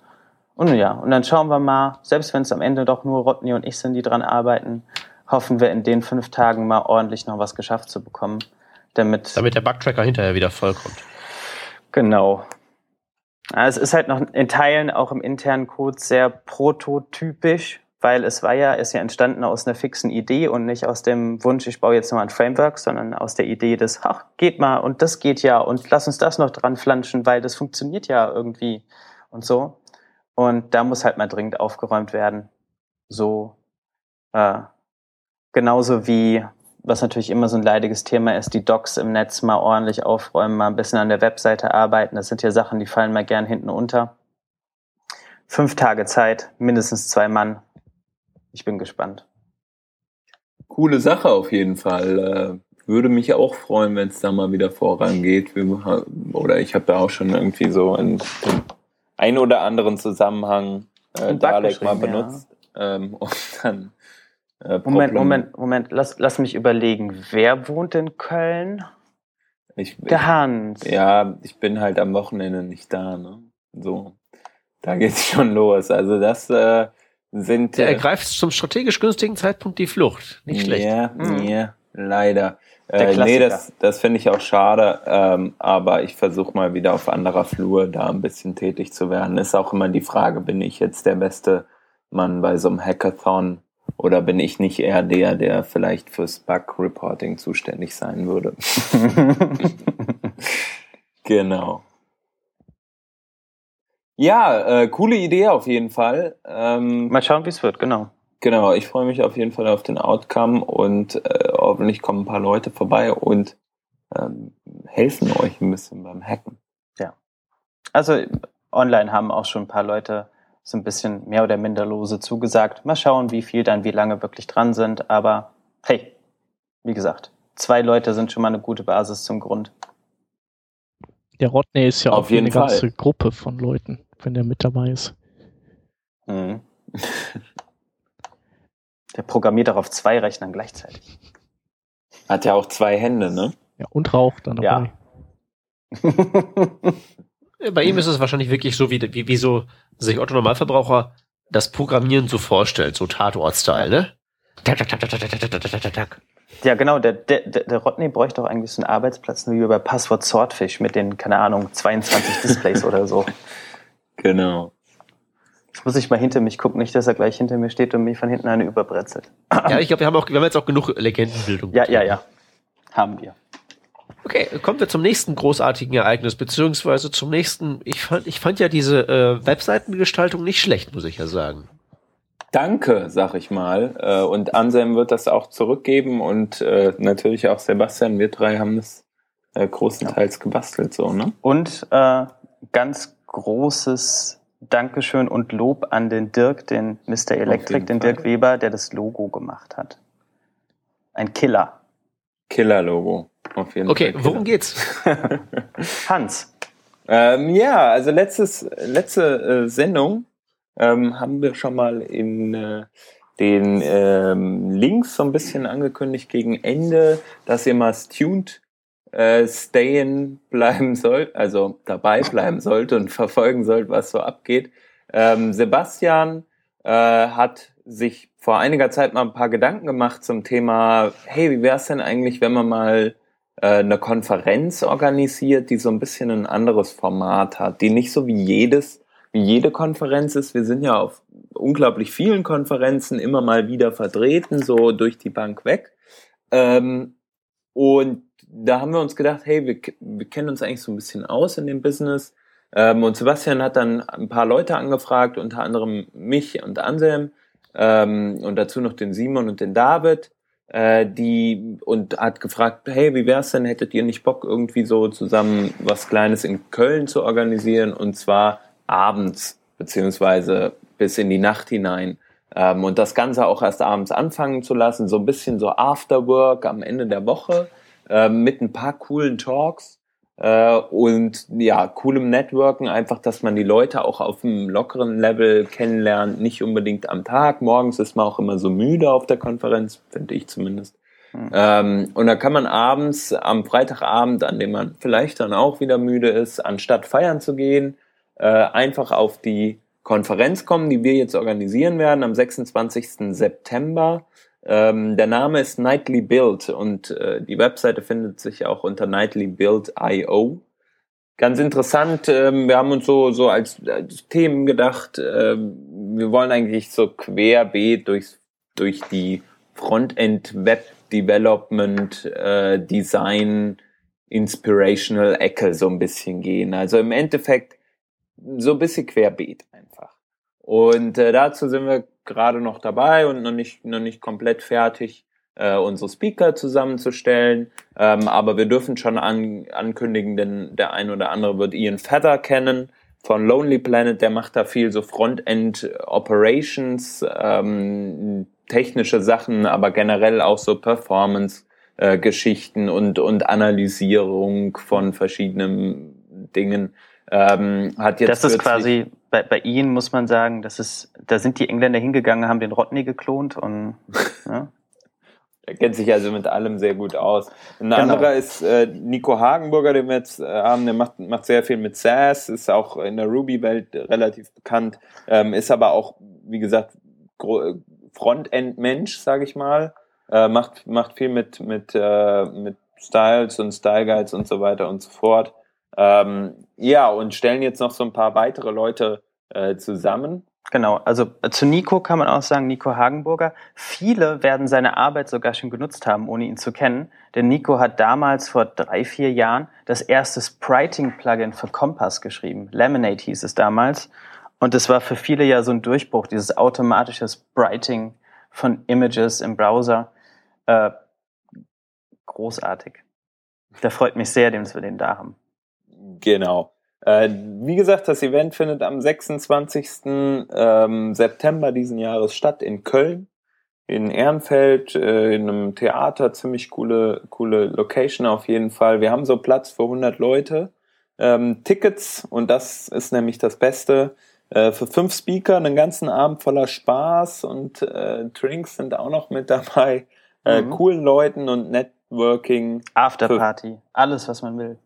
Und ja, und dann schauen wir mal, selbst wenn es am Ende doch nur Rodney und ich sind, die dran arbeiten, hoffen wir in den fünf Tagen mal ordentlich noch was geschafft zu bekommen. Damit, damit der Bugtracker hinterher wieder vollkommt. Genau. es ist halt noch in Teilen auch im internen Code sehr prototypisch, weil es war ja, ist ja entstanden aus einer fixen Idee und nicht aus dem Wunsch, ich baue jetzt mal ein Framework, sondern aus der Idee des, ach, geht mal und das geht ja und lass uns das noch dran flanschen, weil das funktioniert ja irgendwie und so. Und da muss halt mal dringend aufgeräumt werden. So, äh, genauso wie, was natürlich immer so ein leidiges Thema ist, die Docs im Netz mal ordentlich aufräumen, mal ein bisschen an der Webseite arbeiten. Das sind ja Sachen, die fallen mal gern hinten unter. Fünf Tage Zeit, mindestens zwei Mann, ich bin gespannt. Coole Sache auf jeden Fall. Äh, würde mich auch freuen, wenn es da mal wieder vorangeht. Oder ich habe da auch schon irgendwie so in ein oder anderen Zusammenhang äh, Dalek mal benutzt. Ja. Ähm, und dann äh, Moment, Moment, Moment, lass, lass mich überlegen. Wer wohnt in Köln? Ich, Der Hans. Ja, ich bin halt am Wochenende nicht da, ne? So. Da geht's schon los. Also das äh, sind. Der äh, ergreift zum strategisch günstigen Zeitpunkt die Flucht. Nicht schlecht. Ja, hm. ja, leider. Äh, nee, das, das finde ich auch schade, ähm, aber ich versuche mal wieder auf anderer Flur da ein bisschen tätig zu werden. Ist auch immer die Frage, bin ich jetzt der beste Mann bei so einem Hackathon oder bin ich nicht eher der, der vielleicht fürs Bug-Reporting zuständig sein würde? genau. Ja, äh, coole Idee auf jeden Fall. Ähm, Mal schauen, wie es wird, genau. Genau, ich freue mich auf jeden Fall auf den Outcome und äh, hoffentlich kommen ein paar Leute vorbei und ähm, helfen euch ein bisschen beim Hacken. Ja. Also online haben auch schon ein paar Leute so ein bisschen mehr oder minder lose zugesagt. Mal schauen, wie viel dann wie lange wirklich dran sind. Aber hey, wie gesagt, zwei Leute sind schon mal eine gute Basis zum Grund. Der Rodney ist ja Auf auch eine Fall. ganze Gruppe von Leuten wenn der mit dabei ist. Mhm. Der programmiert auch auf zwei Rechnern gleichzeitig. Hat ja auch zwei Hände, ne? Ja, und raucht dann dabei. Ja. Bei ihm ist es wahrscheinlich wirklich so, wie, wie, wie so sich Otto Normalverbraucher das Programmieren so vorstellt, so Tatort-Style, ne? Tak, tak, tak, tak, tak, tak, tak, tak, tak. Ja, genau. Der, der, der Rodney bräuchte doch eigentlich so einen Arbeitsplatz, nur wie bei Passwort Swordfish mit den, keine Ahnung, 22 Displays oder so. Genau. Jetzt muss ich mal hinter mich gucken, nicht, dass er gleich hinter mir steht und mich von hinten eine überbrezelt. Ja, ich glaube, wir haben auch, wir haben jetzt auch genug Legendenbildung. Ja, ja, ja. Haben wir. Okay, kommen wir zum nächsten großartigen Ereignis, beziehungsweise zum nächsten. Ich fand, ich fand ja diese äh, Webseitengestaltung nicht schlecht, muss ich ja sagen. Danke, sag ich mal. Äh, und Anselm wird das auch zurückgeben und äh, natürlich auch Sebastian. Wir drei haben das äh, großenteils ja. gebastelt, so, ne? Und äh, ganz großes Dankeschön und Lob an den Dirk, den Mr. Electric, den Fall. Dirk Weber, der das Logo gemacht hat. Ein Killer. Killer-Logo. Auf jeden okay, Fall. worum geht's? Hans. Ähm, ja, also letztes, letzte äh, Sendung ähm, haben wir schon mal in äh, den ähm, Links so ein bisschen angekündigt gegen Ende, dass ihr mal tuned äh, stayen bleiben sollt, also dabei bleiben sollt und verfolgen sollt, was so abgeht. Ähm, Sebastian äh, hat sich vor einiger Zeit mal ein paar Gedanken gemacht zum Thema, hey, wie wäre es denn eigentlich, wenn man mal äh, eine Konferenz organisiert, die so ein bisschen ein anderes Format hat, die nicht so wie jedes, wie jede Konferenz ist. Wir sind ja auf unglaublich vielen Konferenzen immer mal wieder vertreten, so durch die Bank weg. Ähm, und da haben wir uns gedacht, hey, wir, wir kennen uns eigentlich so ein bisschen aus in dem Business. Ähm, und Sebastian hat dann ein paar Leute angefragt, unter anderem mich und Anselm ähm, und dazu noch den Simon und den David äh, die und hat gefragt, hey, wie wär's denn, hättet ihr nicht Bock, irgendwie so zusammen was Kleines in Köln zu organisieren? Und zwar abends, beziehungsweise bis in die Nacht hinein. Ähm, und das Ganze auch erst abends anfangen zu lassen, so ein bisschen so Afterwork am Ende der Woche, äh, mit ein paar coolen Talks und ja, coolem Networken, einfach, dass man die Leute auch auf einem lockeren Level kennenlernt, nicht unbedingt am Tag. Morgens ist man auch immer so müde auf der Konferenz, finde ich zumindest. Mhm. Ähm, und da kann man abends, am Freitagabend, an dem man vielleicht dann auch wieder müde ist, anstatt feiern zu gehen, äh, einfach auf die Konferenz kommen, die wir jetzt organisieren werden am 26. September. Ähm, der Name ist Nightly Build und äh, die Webseite findet sich auch unter nightlybuild.io. Ganz interessant, ähm, wir haben uns so, so als, als Themen gedacht, ähm, wir wollen eigentlich so querbeet durch, durch die Frontend Web Development, äh, Design, Inspirational Ecke so ein bisschen gehen. Also im Endeffekt so ein bisschen querbeet einfach. Und äh, dazu sind wir gerade noch dabei und noch nicht, noch nicht komplett fertig, äh, unsere Speaker zusammenzustellen. Ähm, aber wir dürfen schon an, ankündigen, denn der ein oder andere wird Ian Feather kennen von Lonely Planet, der macht da viel so Frontend Operations, ähm, technische Sachen, aber generell auch so Performance äh, Geschichten und, und Analysierung von verschiedenen Dingen. Ähm, hat jetzt das ist quasi bei, bei Ihnen muss man sagen, das ist, da sind die Engländer hingegangen, haben den Rodney geklont und ja. Er kennt sich also mit allem sehr gut aus. Ein genau. anderer ist äh, Nico Hagenburger, den wir jetzt äh, haben, der macht, macht sehr viel mit SAS, ist auch in der Ruby-Welt relativ bekannt, ähm, ist aber auch, wie gesagt, Frontend-Mensch, sage ich mal, äh, macht, macht viel mit, mit, äh, mit Styles und Style Guides und so weiter und so fort. Ähm, ja, und stellen jetzt noch so ein paar weitere Leute äh, zusammen. Genau, also äh, zu Nico kann man auch sagen, Nico Hagenburger. Viele werden seine Arbeit sogar schon genutzt haben, ohne ihn zu kennen. Denn Nico hat damals vor drei, vier Jahren das erste Spriting-Plugin für Compass geschrieben. Lemonade hieß es damals. Und das war für viele ja so ein Durchbruch, dieses automatische Spriting von Images im Browser. Äh, großartig. Da freut mich sehr, dass wir den da haben. Genau. Äh, wie gesagt, das Event findet am 26. Ähm, September diesen Jahres statt in Köln, in Ehrenfeld, äh, in einem Theater, ziemlich coole, coole Location auf jeden Fall. Wir haben so Platz für 100 Leute. Ähm, Tickets, und das ist nämlich das Beste, äh, für fünf Speaker, einen ganzen Abend voller Spaß und äh, Drinks sind auch noch mit dabei. Äh, mhm. Coolen Leuten und Networking. Afterparty, alles, was man will.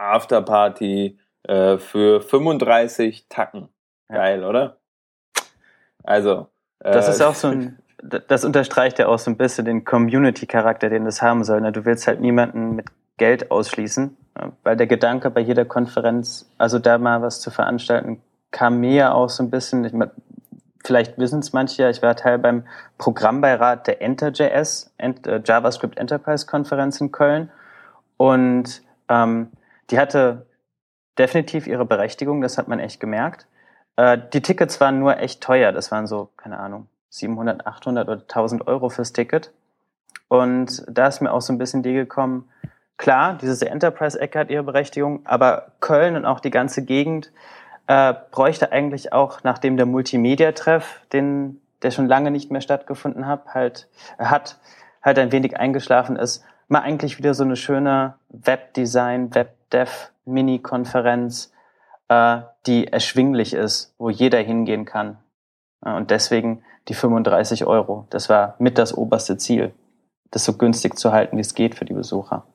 Afterparty äh, für 35 Tacken. Geil, oder? Also. Äh, das ist auch so ein, das unterstreicht ja auch so ein bisschen den Community-Charakter, den das haben soll. Ne? Du willst halt niemanden mit Geld ausschließen, weil der Gedanke bei jeder Konferenz, also da mal was zu veranstalten, kam mir auch so ein bisschen, ich vielleicht wissen es manche, ich war Teil beim Programmbeirat der Enter.js, äh, JavaScript Enterprise Konferenz in Köln. Und ähm, die hatte definitiv ihre Berechtigung, das hat man echt gemerkt. Äh, die Tickets waren nur echt teuer, das waren so, keine Ahnung, 700, 800 oder 1000 Euro fürs Ticket. Und da ist mir auch so ein bisschen die gekommen, klar, diese Enterprise-Ecke hat ihre Berechtigung, aber Köln und auch die ganze Gegend äh, bräuchte eigentlich auch, nachdem der Multimedia-Treff, den, der schon lange nicht mehr stattgefunden hat, halt, hat, halt ein wenig eingeschlafen ist, mal eigentlich wieder so eine schöne Webdesign, Webdev-Mini-Konferenz, äh, die erschwinglich ist, wo jeder hingehen kann. Und deswegen die 35 Euro. Das war mit das oberste Ziel, das so günstig zu halten, wie es geht für die Besucher.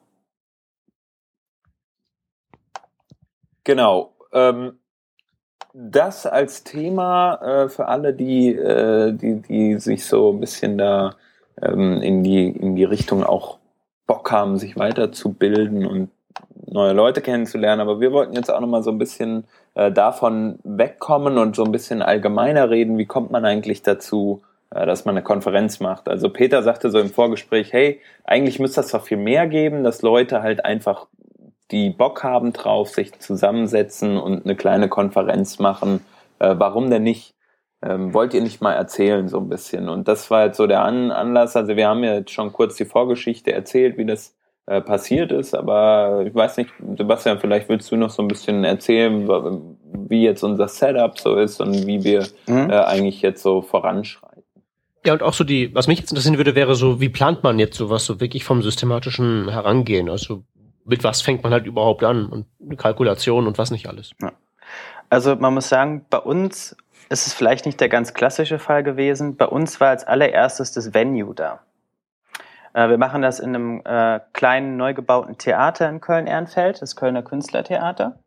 Genau. Ähm, das als Thema äh, für alle, die, äh, die, die sich so ein bisschen da ähm, in, die, in die Richtung auch Bock haben, sich weiterzubilden und neue Leute kennenzulernen. Aber wir wollten jetzt auch nochmal so ein bisschen äh, davon wegkommen und so ein bisschen allgemeiner reden. Wie kommt man eigentlich dazu, äh, dass man eine Konferenz macht? Also Peter sagte so im Vorgespräch, hey, eigentlich müsste es doch viel mehr geben, dass Leute halt einfach die Bock haben drauf, sich zusammensetzen und eine kleine Konferenz machen. Äh, warum denn nicht? Ähm, wollt ihr nicht mal erzählen so ein bisschen? Und das war jetzt so der An Anlass. Also wir haben ja jetzt schon kurz die Vorgeschichte erzählt, wie das äh, passiert ist, aber ich weiß nicht, Sebastian, vielleicht willst du noch so ein bisschen erzählen, wie jetzt unser Setup so ist und wie wir mhm. äh, eigentlich jetzt so voranschreiten. Ja, und auch so die, was mich jetzt interessieren würde, wäre so, wie plant man jetzt sowas so wirklich vom systematischen Herangehen? Also mit was fängt man halt überhaupt an und eine Kalkulation und was nicht alles. Ja. Also man muss sagen, bei uns ist es vielleicht nicht der ganz klassische Fall gewesen. Bei uns war als allererstes das Venue da. Äh, wir machen das in einem äh, kleinen, neu gebauten Theater in Köln-Ehrenfeld, das Kölner Künstlertheater.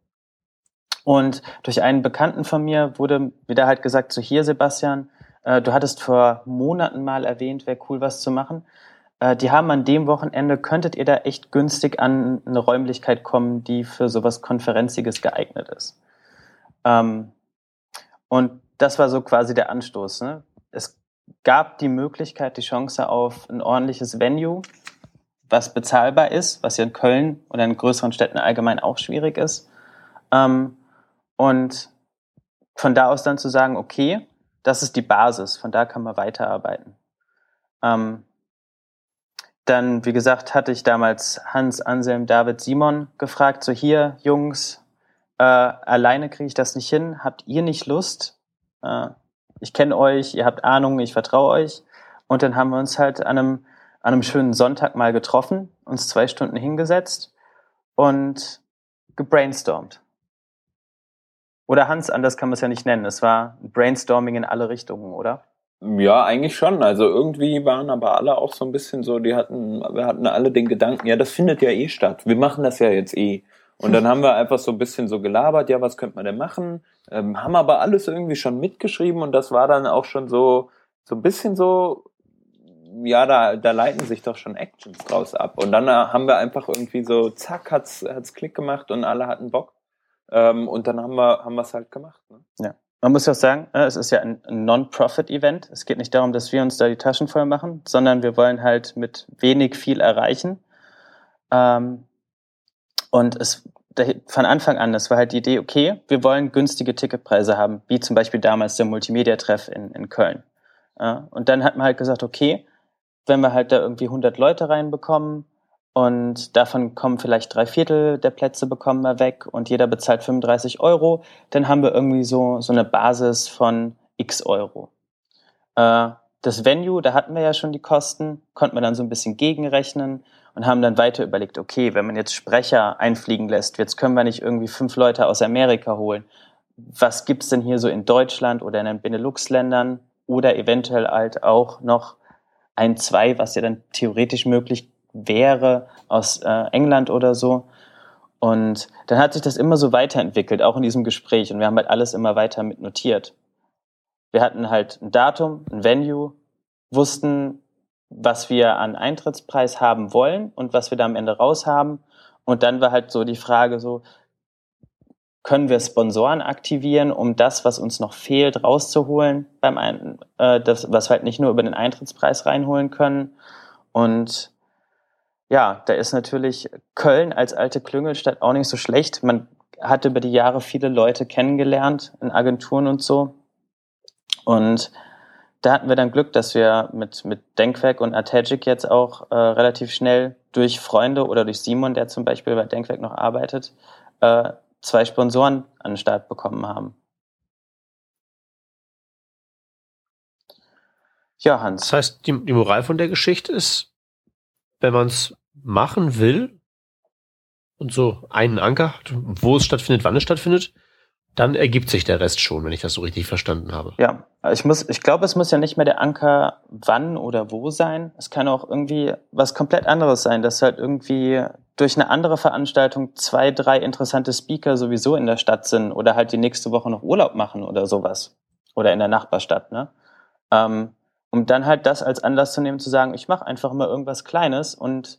Und durch einen Bekannten von mir wurde wieder halt gesagt, so hier Sebastian, äh, du hattest vor Monaten mal erwähnt, wäre cool was zu machen. Äh, die haben an dem Wochenende, könntet ihr da echt günstig an eine Räumlichkeit kommen, die für sowas Konferenziges geeignet ist. Ähm, und das war so quasi der Anstoß. Ne? Gab die Möglichkeit, die Chance auf ein ordentliches Venue, was bezahlbar ist, was ja in Köln oder in größeren Städten allgemein auch schwierig ist. Ähm, und von da aus dann zu sagen, okay, das ist die Basis, von da kann man weiterarbeiten. Ähm, dann, wie gesagt, hatte ich damals Hans, Anselm, David, Simon gefragt, so hier, Jungs, äh, alleine kriege ich das nicht hin, habt ihr nicht Lust? Äh, ich kenne euch, ihr habt Ahnung, ich vertraue euch. Und dann haben wir uns halt an einem, an einem schönen Sonntag mal getroffen, uns zwei Stunden hingesetzt und gebrainstormt. Oder Hans, anders kann man es ja nicht nennen. Es war Brainstorming in alle Richtungen, oder? Ja, eigentlich schon. Also irgendwie waren aber alle auch so ein bisschen so, die hatten, wir hatten alle den Gedanken, ja, das findet ja eh statt. Wir machen das ja jetzt eh. Und dann haben wir einfach so ein bisschen so gelabert, ja, was könnte man denn machen? Ähm, haben aber alles irgendwie schon mitgeschrieben und das war dann auch schon so, so ein bisschen so, ja, da, da leiten sich doch schon Actions draus ab. Und dann äh, haben wir einfach irgendwie so, zack, hat's, hat's Klick gemacht und alle hatten Bock. Ähm, und dann haben wir, haben wir es halt gemacht. Ne? Ja. Man muss ja auch sagen, äh, es ist ja ein Non-Profit-Event. Es geht nicht darum, dass wir uns da die Taschen voll machen, sondern wir wollen halt mit wenig viel erreichen. Ähm, und es von Anfang an, das war halt die Idee, okay, wir wollen günstige Ticketpreise haben, wie zum Beispiel damals der Multimedia-Treff in, in Köln. und dann hat man halt gesagt, okay, wenn wir halt da irgendwie 100 Leute reinbekommen, und davon kommen vielleicht drei Viertel der Plätze bekommen wir weg und jeder bezahlt 35 Euro, dann haben wir irgendwie so, so eine Basis von x Euro. Das Venue, da hatten wir ja schon die Kosten, konnten wir dann so ein bisschen gegenrechnen und haben dann weiter überlegt, okay, wenn man jetzt Sprecher einfliegen lässt, jetzt können wir nicht irgendwie fünf Leute aus Amerika holen. Was gibt's denn hier so in Deutschland oder in den Benelux-Ländern oder eventuell halt auch noch ein, zwei, was ja dann theoretisch möglich wäre aus äh, England oder so. Und dann hat sich das immer so weiterentwickelt, auch in diesem Gespräch. Und wir haben halt alles immer weiter mit notiert. Wir hatten halt ein Datum, ein Venue, wussten, was wir an Eintrittspreis haben wollen und was wir da am Ende raus haben. Und dann war halt so die Frage so, können wir Sponsoren aktivieren, um das, was uns noch fehlt, rauszuholen beim ein, äh, das, was wir halt nicht nur über den Eintrittspreis reinholen können. Und ja, da ist natürlich Köln als alte Klüngelstadt auch nicht so schlecht. Man hat über die Jahre viele Leute kennengelernt in Agenturen und so. Und da hatten wir dann Glück, dass wir mit, mit Denkwerk und Artegic jetzt auch äh, relativ schnell durch Freunde oder durch Simon, der zum Beispiel bei Denkwerk noch arbeitet, äh, zwei Sponsoren an den Start bekommen haben. Ja, Hans. Das heißt, die, die Moral von der Geschichte ist, wenn man es machen will und so einen Anker hat, wo es stattfindet, wann es stattfindet, dann ergibt sich der Rest schon, wenn ich das so richtig verstanden habe. Ja, ich muss, ich glaube, es muss ja nicht mehr der Anker wann oder wo sein. Es kann auch irgendwie was komplett anderes sein, dass halt irgendwie durch eine andere Veranstaltung zwei, drei interessante Speaker sowieso in der Stadt sind oder halt die nächste Woche noch Urlaub machen oder sowas. Oder in der Nachbarstadt, ne? Ähm, um dann halt das als Anlass zu nehmen, zu sagen, ich mache einfach mal irgendwas Kleines und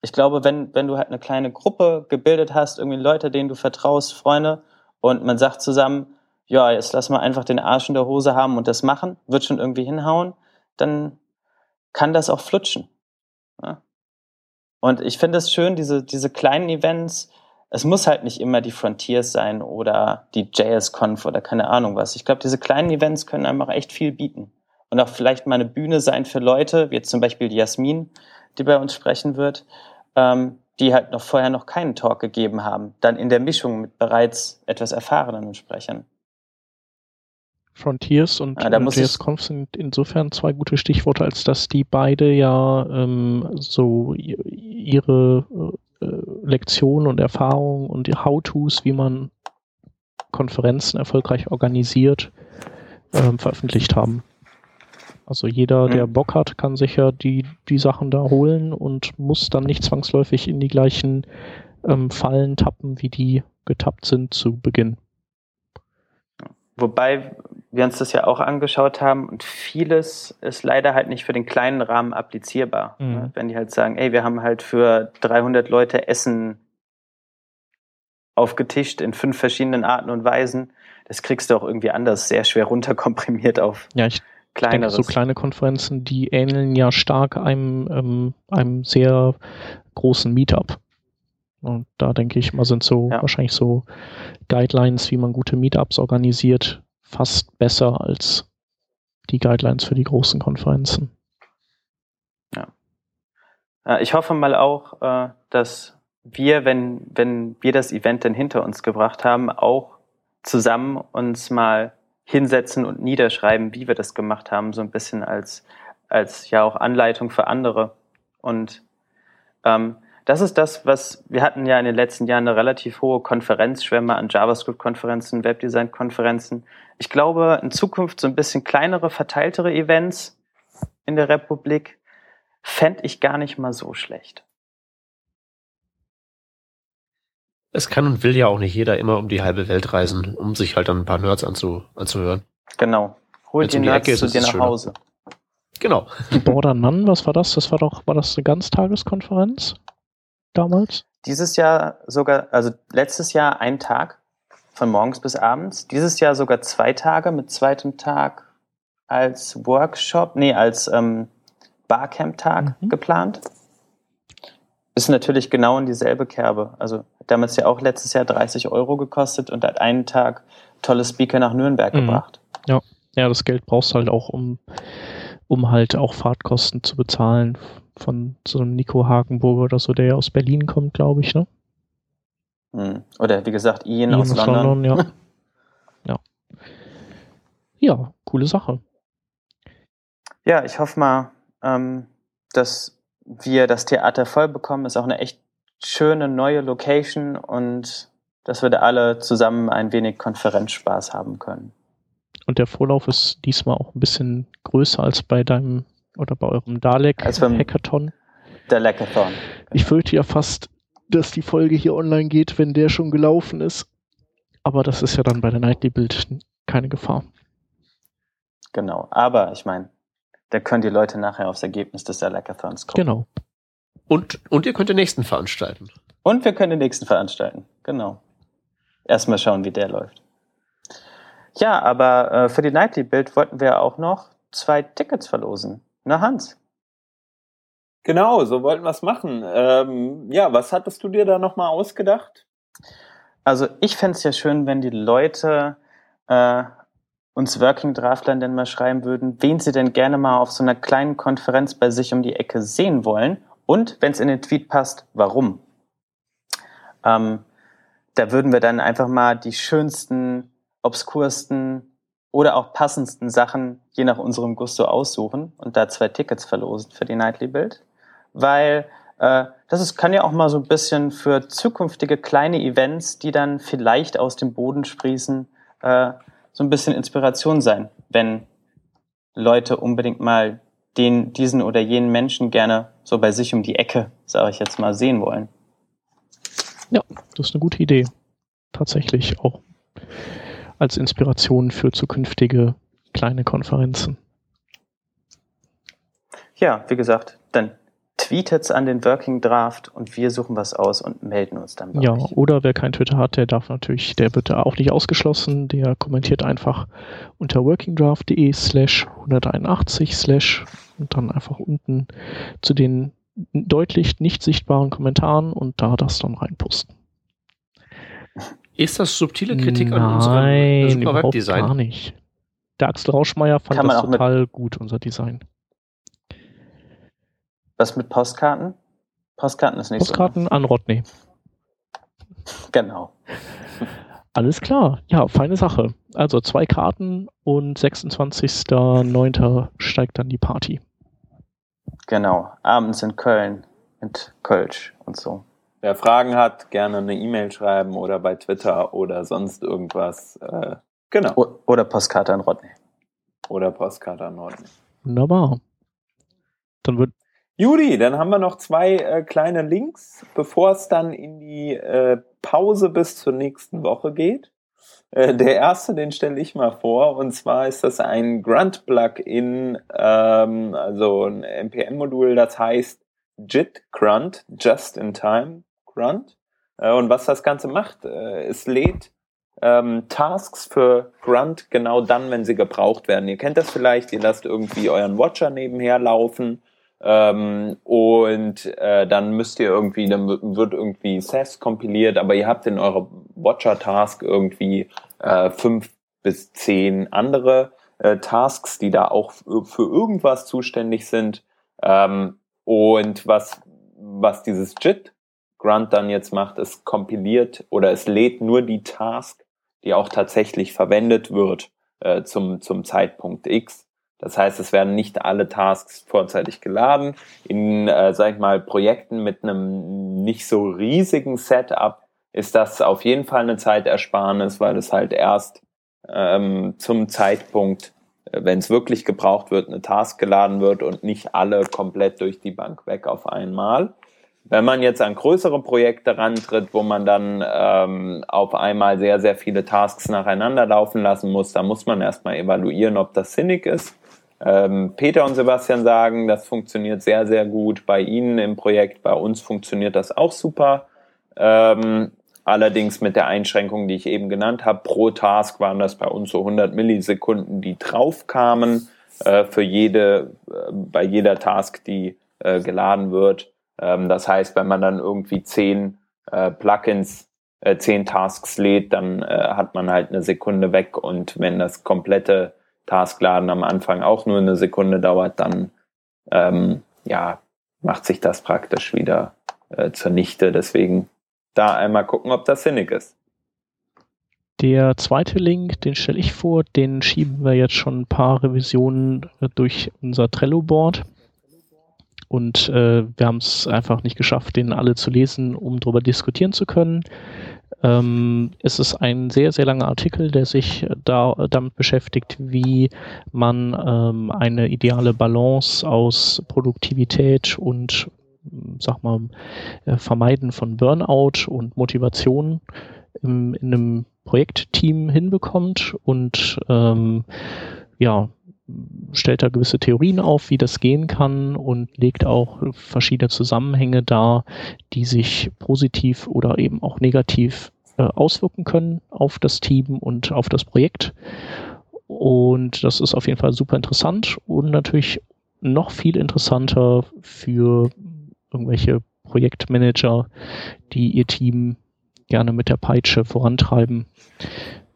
ich glaube, wenn, wenn du halt eine kleine Gruppe gebildet hast, irgendwie Leute, denen du vertraust, Freunde, und man sagt zusammen, ja, jetzt lass mal einfach den Arsch in der Hose haben und das machen, wird schon irgendwie hinhauen, dann kann das auch flutschen. Ja? Und ich finde es schön, diese, diese kleinen Events, es muss halt nicht immer die Frontiers sein oder die JS-Conf oder keine Ahnung was. Ich glaube, diese kleinen Events können einfach echt viel bieten. Und auch vielleicht mal eine Bühne sein für Leute, wie jetzt zum Beispiel die Jasmin, die bei uns sprechen wird, ähm, die halt noch vorher noch keinen Talk gegeben haben, dann in der Mischung mit bereits etwas erfahrenen Sprechern. Frontiers und, und JSConf sind insofern zwei gute Stichworte, als dass die beide ja ähm, so ihre äh, Lektionen und Erfahrungen und die How-Tos, wie man Konferenzen erfolgreich organisiert, ähm, veröffentlicht haben. Also jeder, der mhm. Bock hat, kann sich ja die, die Sachen da holen und muss dann nicht zwangsläufig in die gleichen ähm, Fallen tappen, wie die getappt sind zu Beginn. Wobei wir uns das ja auch angeschaut haben und vieles ist leider halt nicht für den kleinen Rahmen applizierbar. Mhm. Ne? Wenn die halt sagen, ey, wir haben halt für 300 Leute Essen aufgetischt in fünf verschiedenen Arten und Weisen, das kriegst du auch irgendwie anders sehr schwer runterkomprimiert auf. Ja, ich Kleineres. Denke, so kleine Konferenzen, die ähneln ja stark einem, ähm, einem sehr großen Meetup. Und da denke ich mal, sind so ja. wahrscheinlich so Guidelines, wie man gute Meetups organisiert, fast besser als die Guidelines für die großen Konferenzen. Ja. Ich hoffe mal auch, äh, dass wir, wenn, wenn wir das Event dann hinter uns gebracht haben, auch zusammen uns mal hinsetzen und niederschreiben, wie wir das gemacht haben, so ein bisschen als, als ja auch Anleitung für andere. Und ähm, das ist das, was wir hatten ja in den letzten Jahren eine relativ hohe Konferenzschwemme an JavaScript-Konferenzen, Webdesign-Konferenzen. Ich glaube, in Zukunft so ein bisschen kleinere, verteiltere Events in der Republik fände ich gar nicht mal so schlecht. Es kann und will ja auch nicht jeder immer um die halbe Welt reisen, um sich halt dann ein paar Nerds anzu, anzuhören. Genau. Hol die Nerds Ecke, zu dir nach Hause. Genau. Border None, was war das? Das war doch, war das eine Ganztageskonferenz damals? Dieses Jahr sogar, also letztes Jahr ein Tag von morgens bis abends. Dieses Jahr sogar zwei Tage mit zweitem Tag als Workshop, nee, als ähm, Barcamp-Tag mhm. geplant. Ist natürlich genau in dieselbe Kerbe. Also damals ja auch letztes Jahr 30 Euro gekostet und hat einen Tag tolle Speaker nach Nürnberg mhm. gebracht. Ja. ja, das Geld brauchst du halt auch, um, um halt auch Fahrtkosten zu bezahlen von so einem Nico Hagenburger oder so, der ja aus Berlin kommt, glaube ich, ne? Hm. Oder wie gesagt, Ian, Ian aus, aus London. London ja. ja. Ja, coole Sache. Ja, ich hoffe mal, ähm, dass wir das Theater voll bekommen. Ist auch eine echt schöne neue Location und dass wir da alle zusammen ein wenig Konferenzspaß haben können. Und der Vorlauf ist diesmal auch ein bisschen größer als bei deinem oder bei eurem Dalek Hackathon. Der Hackathon. Ich fürchte ja fast, dass die Folge hier online geht, wenn der schon gelaufen ist. Aber das ist ja dann bei der Nightly Build keine Gefahr. Genau, aber ich meine, da können die Leute nachher aufs Ergebnis des Hackathons kommen. Genau. Und, und ihr könnt den nächsten veranstalten. Und wir können den nächsten veranstalten, genau. erstmal schauen, wie der läuft. Ja, aber äh, für die Nightly Build wollten wir auch noch zwei Tickets verlosen. Na, Hans? Genau, so wollten wir es machen. Ähm, ja, was hattest du dir da nochmal ausgedacht? Also ich fände es ja schön, wenn die Leute äh, uns Working Draftlern denn mal schreiben würden, wen sie denn gerne mal auf so einer kleinen Konferenz bei sich um die Ecke sehen wollen und, wenn es in den Tweet passt, warum. Ähm, da würden wir dann einfach mal die schönsten, obskursten oder auch passendsten Sachen je nach unserem Gusto aussuchen und da zwei Tickets verlosen für die Nightly Build. Weil äh, das ist, kann ja auch mal so ein bisschen für zukünftige kleine Events, die dann vielleicht aus dem Boden sprießen, äh, so ein bisschen Inspiration sein, wenn Leute unbedingt mal den, diesen oder jenen Menschen gerne so bei sich um die Ecke, sage ich jetzt mal, sehen wollen. Ja, das ist eine gute Idee. Tatsächlich auch als Inspiration für zukünftige kleine Konferenzen. Ja, wie gesagt, dann tweetet an den Working Draft und wir suchen was aus und melden uns dann. Ja, euch. oder wer kein Twitter hat, der darf natürlich, der wird da auch nicht ausgeschlossen, der kommentiert einfach unter workingdraft.de slash 181 slash und dann einfach unten zu den deutlich nicht sichtbaren Kommentaren und da das dann reinposten. Ist das subtile Kritik Nein, an unserem super Webdesign? gar nicht. Der Axel Rauschmeier fand das total gut, unser Design. Was mit Postkarten? Postkarten ist nicht Postkarten so. an Rodney. Genau. Alles klar. Ja, feine Sache. Also zwei Karten und 26.09. steigt dann die Party. Genau. Abends in Köln mit Kölsch und so. Wer Fragen hat, gerne eine E-Mail schreiben oder bei Twitter oder sonst irgendwas. Äh, genau. O oder Postkarte an Rodney. Oder Postkarte an Rodney. Wunderbar. Dann wird Juri, dann haben wir noch zwei äh, kleine Links, bevor es dann in die äh, Pause bis zur nächsten Woche geht. Äh, der erste, den stelle ich mal vor, und zwar ist das ein Grunt-Plugin, ähm, also ein NPM-Modul, das heißt JIT Grunt, Just in Time Grunt. Äh, und was das Ganze macht, äh, es lädt ähm, Tasks für Grunt genau dann, wenn sie gebraucht werden. Ihr kennt das vielleicht, ihr lasst irgendwie euren Watcher nebenher laufen ähm, und äh, dann müsst ihr irgendwie, dann wird irgendwie SES kompiliert, aber ihr habt in eurer Watcher-Task irgendwie äh, fünf bis zehn andere äh, Tasks, die da auch für irgendwas zuständig sind. Ähm, und was, was dieses JIT Grunt dann jetzt macht, es kompiliert oder es lädt nur die Task, die auch tatsächlich verwendet wird äh, zum, zum Zeitpunkt X. Das heißt, es werden nicht alle Tasks vorzeitig geladen. In, äh, sag ich mal, Projekten mit einem nicht so riesigen Setup ist das auf jeden Fall eine Zeitersparnis, weil es halt erst ähm, zum Zeitpunkt, äh, wenn es wirklich gebraucht wird, eine Task geladen wird und nicht alle komplett durch die Bank weg auf einmal. Wenn man jetzt an größere Projekte rantritt, wo man dann ähm, auf einmal sehr, sehr viele Tasks nacheinander laufen lassen muss, da muss man erstmal evaluieren, ob das sinnig ist. Ähm, Peter und Sebastian sagen, das funktioniert sehr, sehr gut bei Ihnen im Projekt. Bei uns funktioniert das auch super. Ähm, allerdings mit der Einschränkung, die ich eben genannt habe. Pro Task waren das bei uns so 100 Millisekunden, die draufkamen äh, für jede, äh, bei jeder Task, die äh, geladen wird. Ähm, das heißt, wenn man dann irgendwie zehn äh, Plugins, äh, zehn Tasks lädt, dann äh, hat man halt eine Sekunde weg und wenn das komplette Taskladen am Anfang auch nur eine Sekunde dauert, dann ähm, ja, macht sich das praktisch wieder äh, zunichte. Deswegen da einmal gucken, ob das sinnig ist. Der zweite Link, den stelle ich vor, den schieben wir jetzt schon ein paar Revisionen äh, durch unser Trello-Board. Und äh, wir haben es einfach nicht geschafft, den alle zu lesen, um darüber diskutieren zu können. Ähm, es ist ein sehr, sehr langer Artikel, der sich da, damit beschäftigt, wie man ähm, eine ideale Balance aus Produktivität und, sag mal, äh, Vermeiden von Burnout und Motivation im, in einem Projektteam hinbekommt und ähm, ja, stellt da gewisse Theorien auf, wie das gehen kann und legt auch verschiedene Zusammenhänge dar, die sich positiv oder eben auch negativ äh, auswirken können auf das Team und auf das Projekt. Und das ist auf jeden Fall super interessant und natürlich noch viel interessanter für irgendwelche Projektmanager, die ihr Team gerne mit der Peitsche vorantreiben.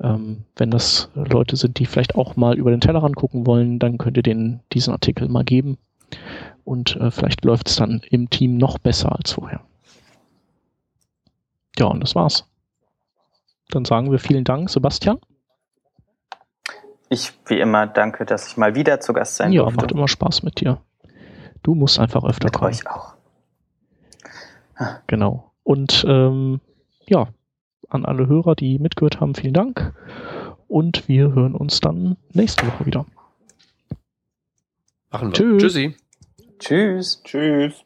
Ähm, wenn das Leute sind, die vielleicht auch mal über den Tellerrand gucken wollen, dann könnt ihr denen diesen Artikel mal geben. Und äh, vielleicht läuft es dann im Team noch besser als vorher. Ja, und das war's. Dann sagen wir vielen Dank, Sebastian. Ich, wie immer, danke, dass ich mal wieder zu Gast sein ja, durfte. Ja, macht immer Spaß mit dir. Du musst einfach öfter mit kommen. euch auch. Genau. Und ähm, ja, an alle Hörer, die mitgehört haben, vielen Dank. Und wir hören uns dann nächste Woche wieder. Machen wir. Tschüss. Tschüssi. Tschüss. Tschüss.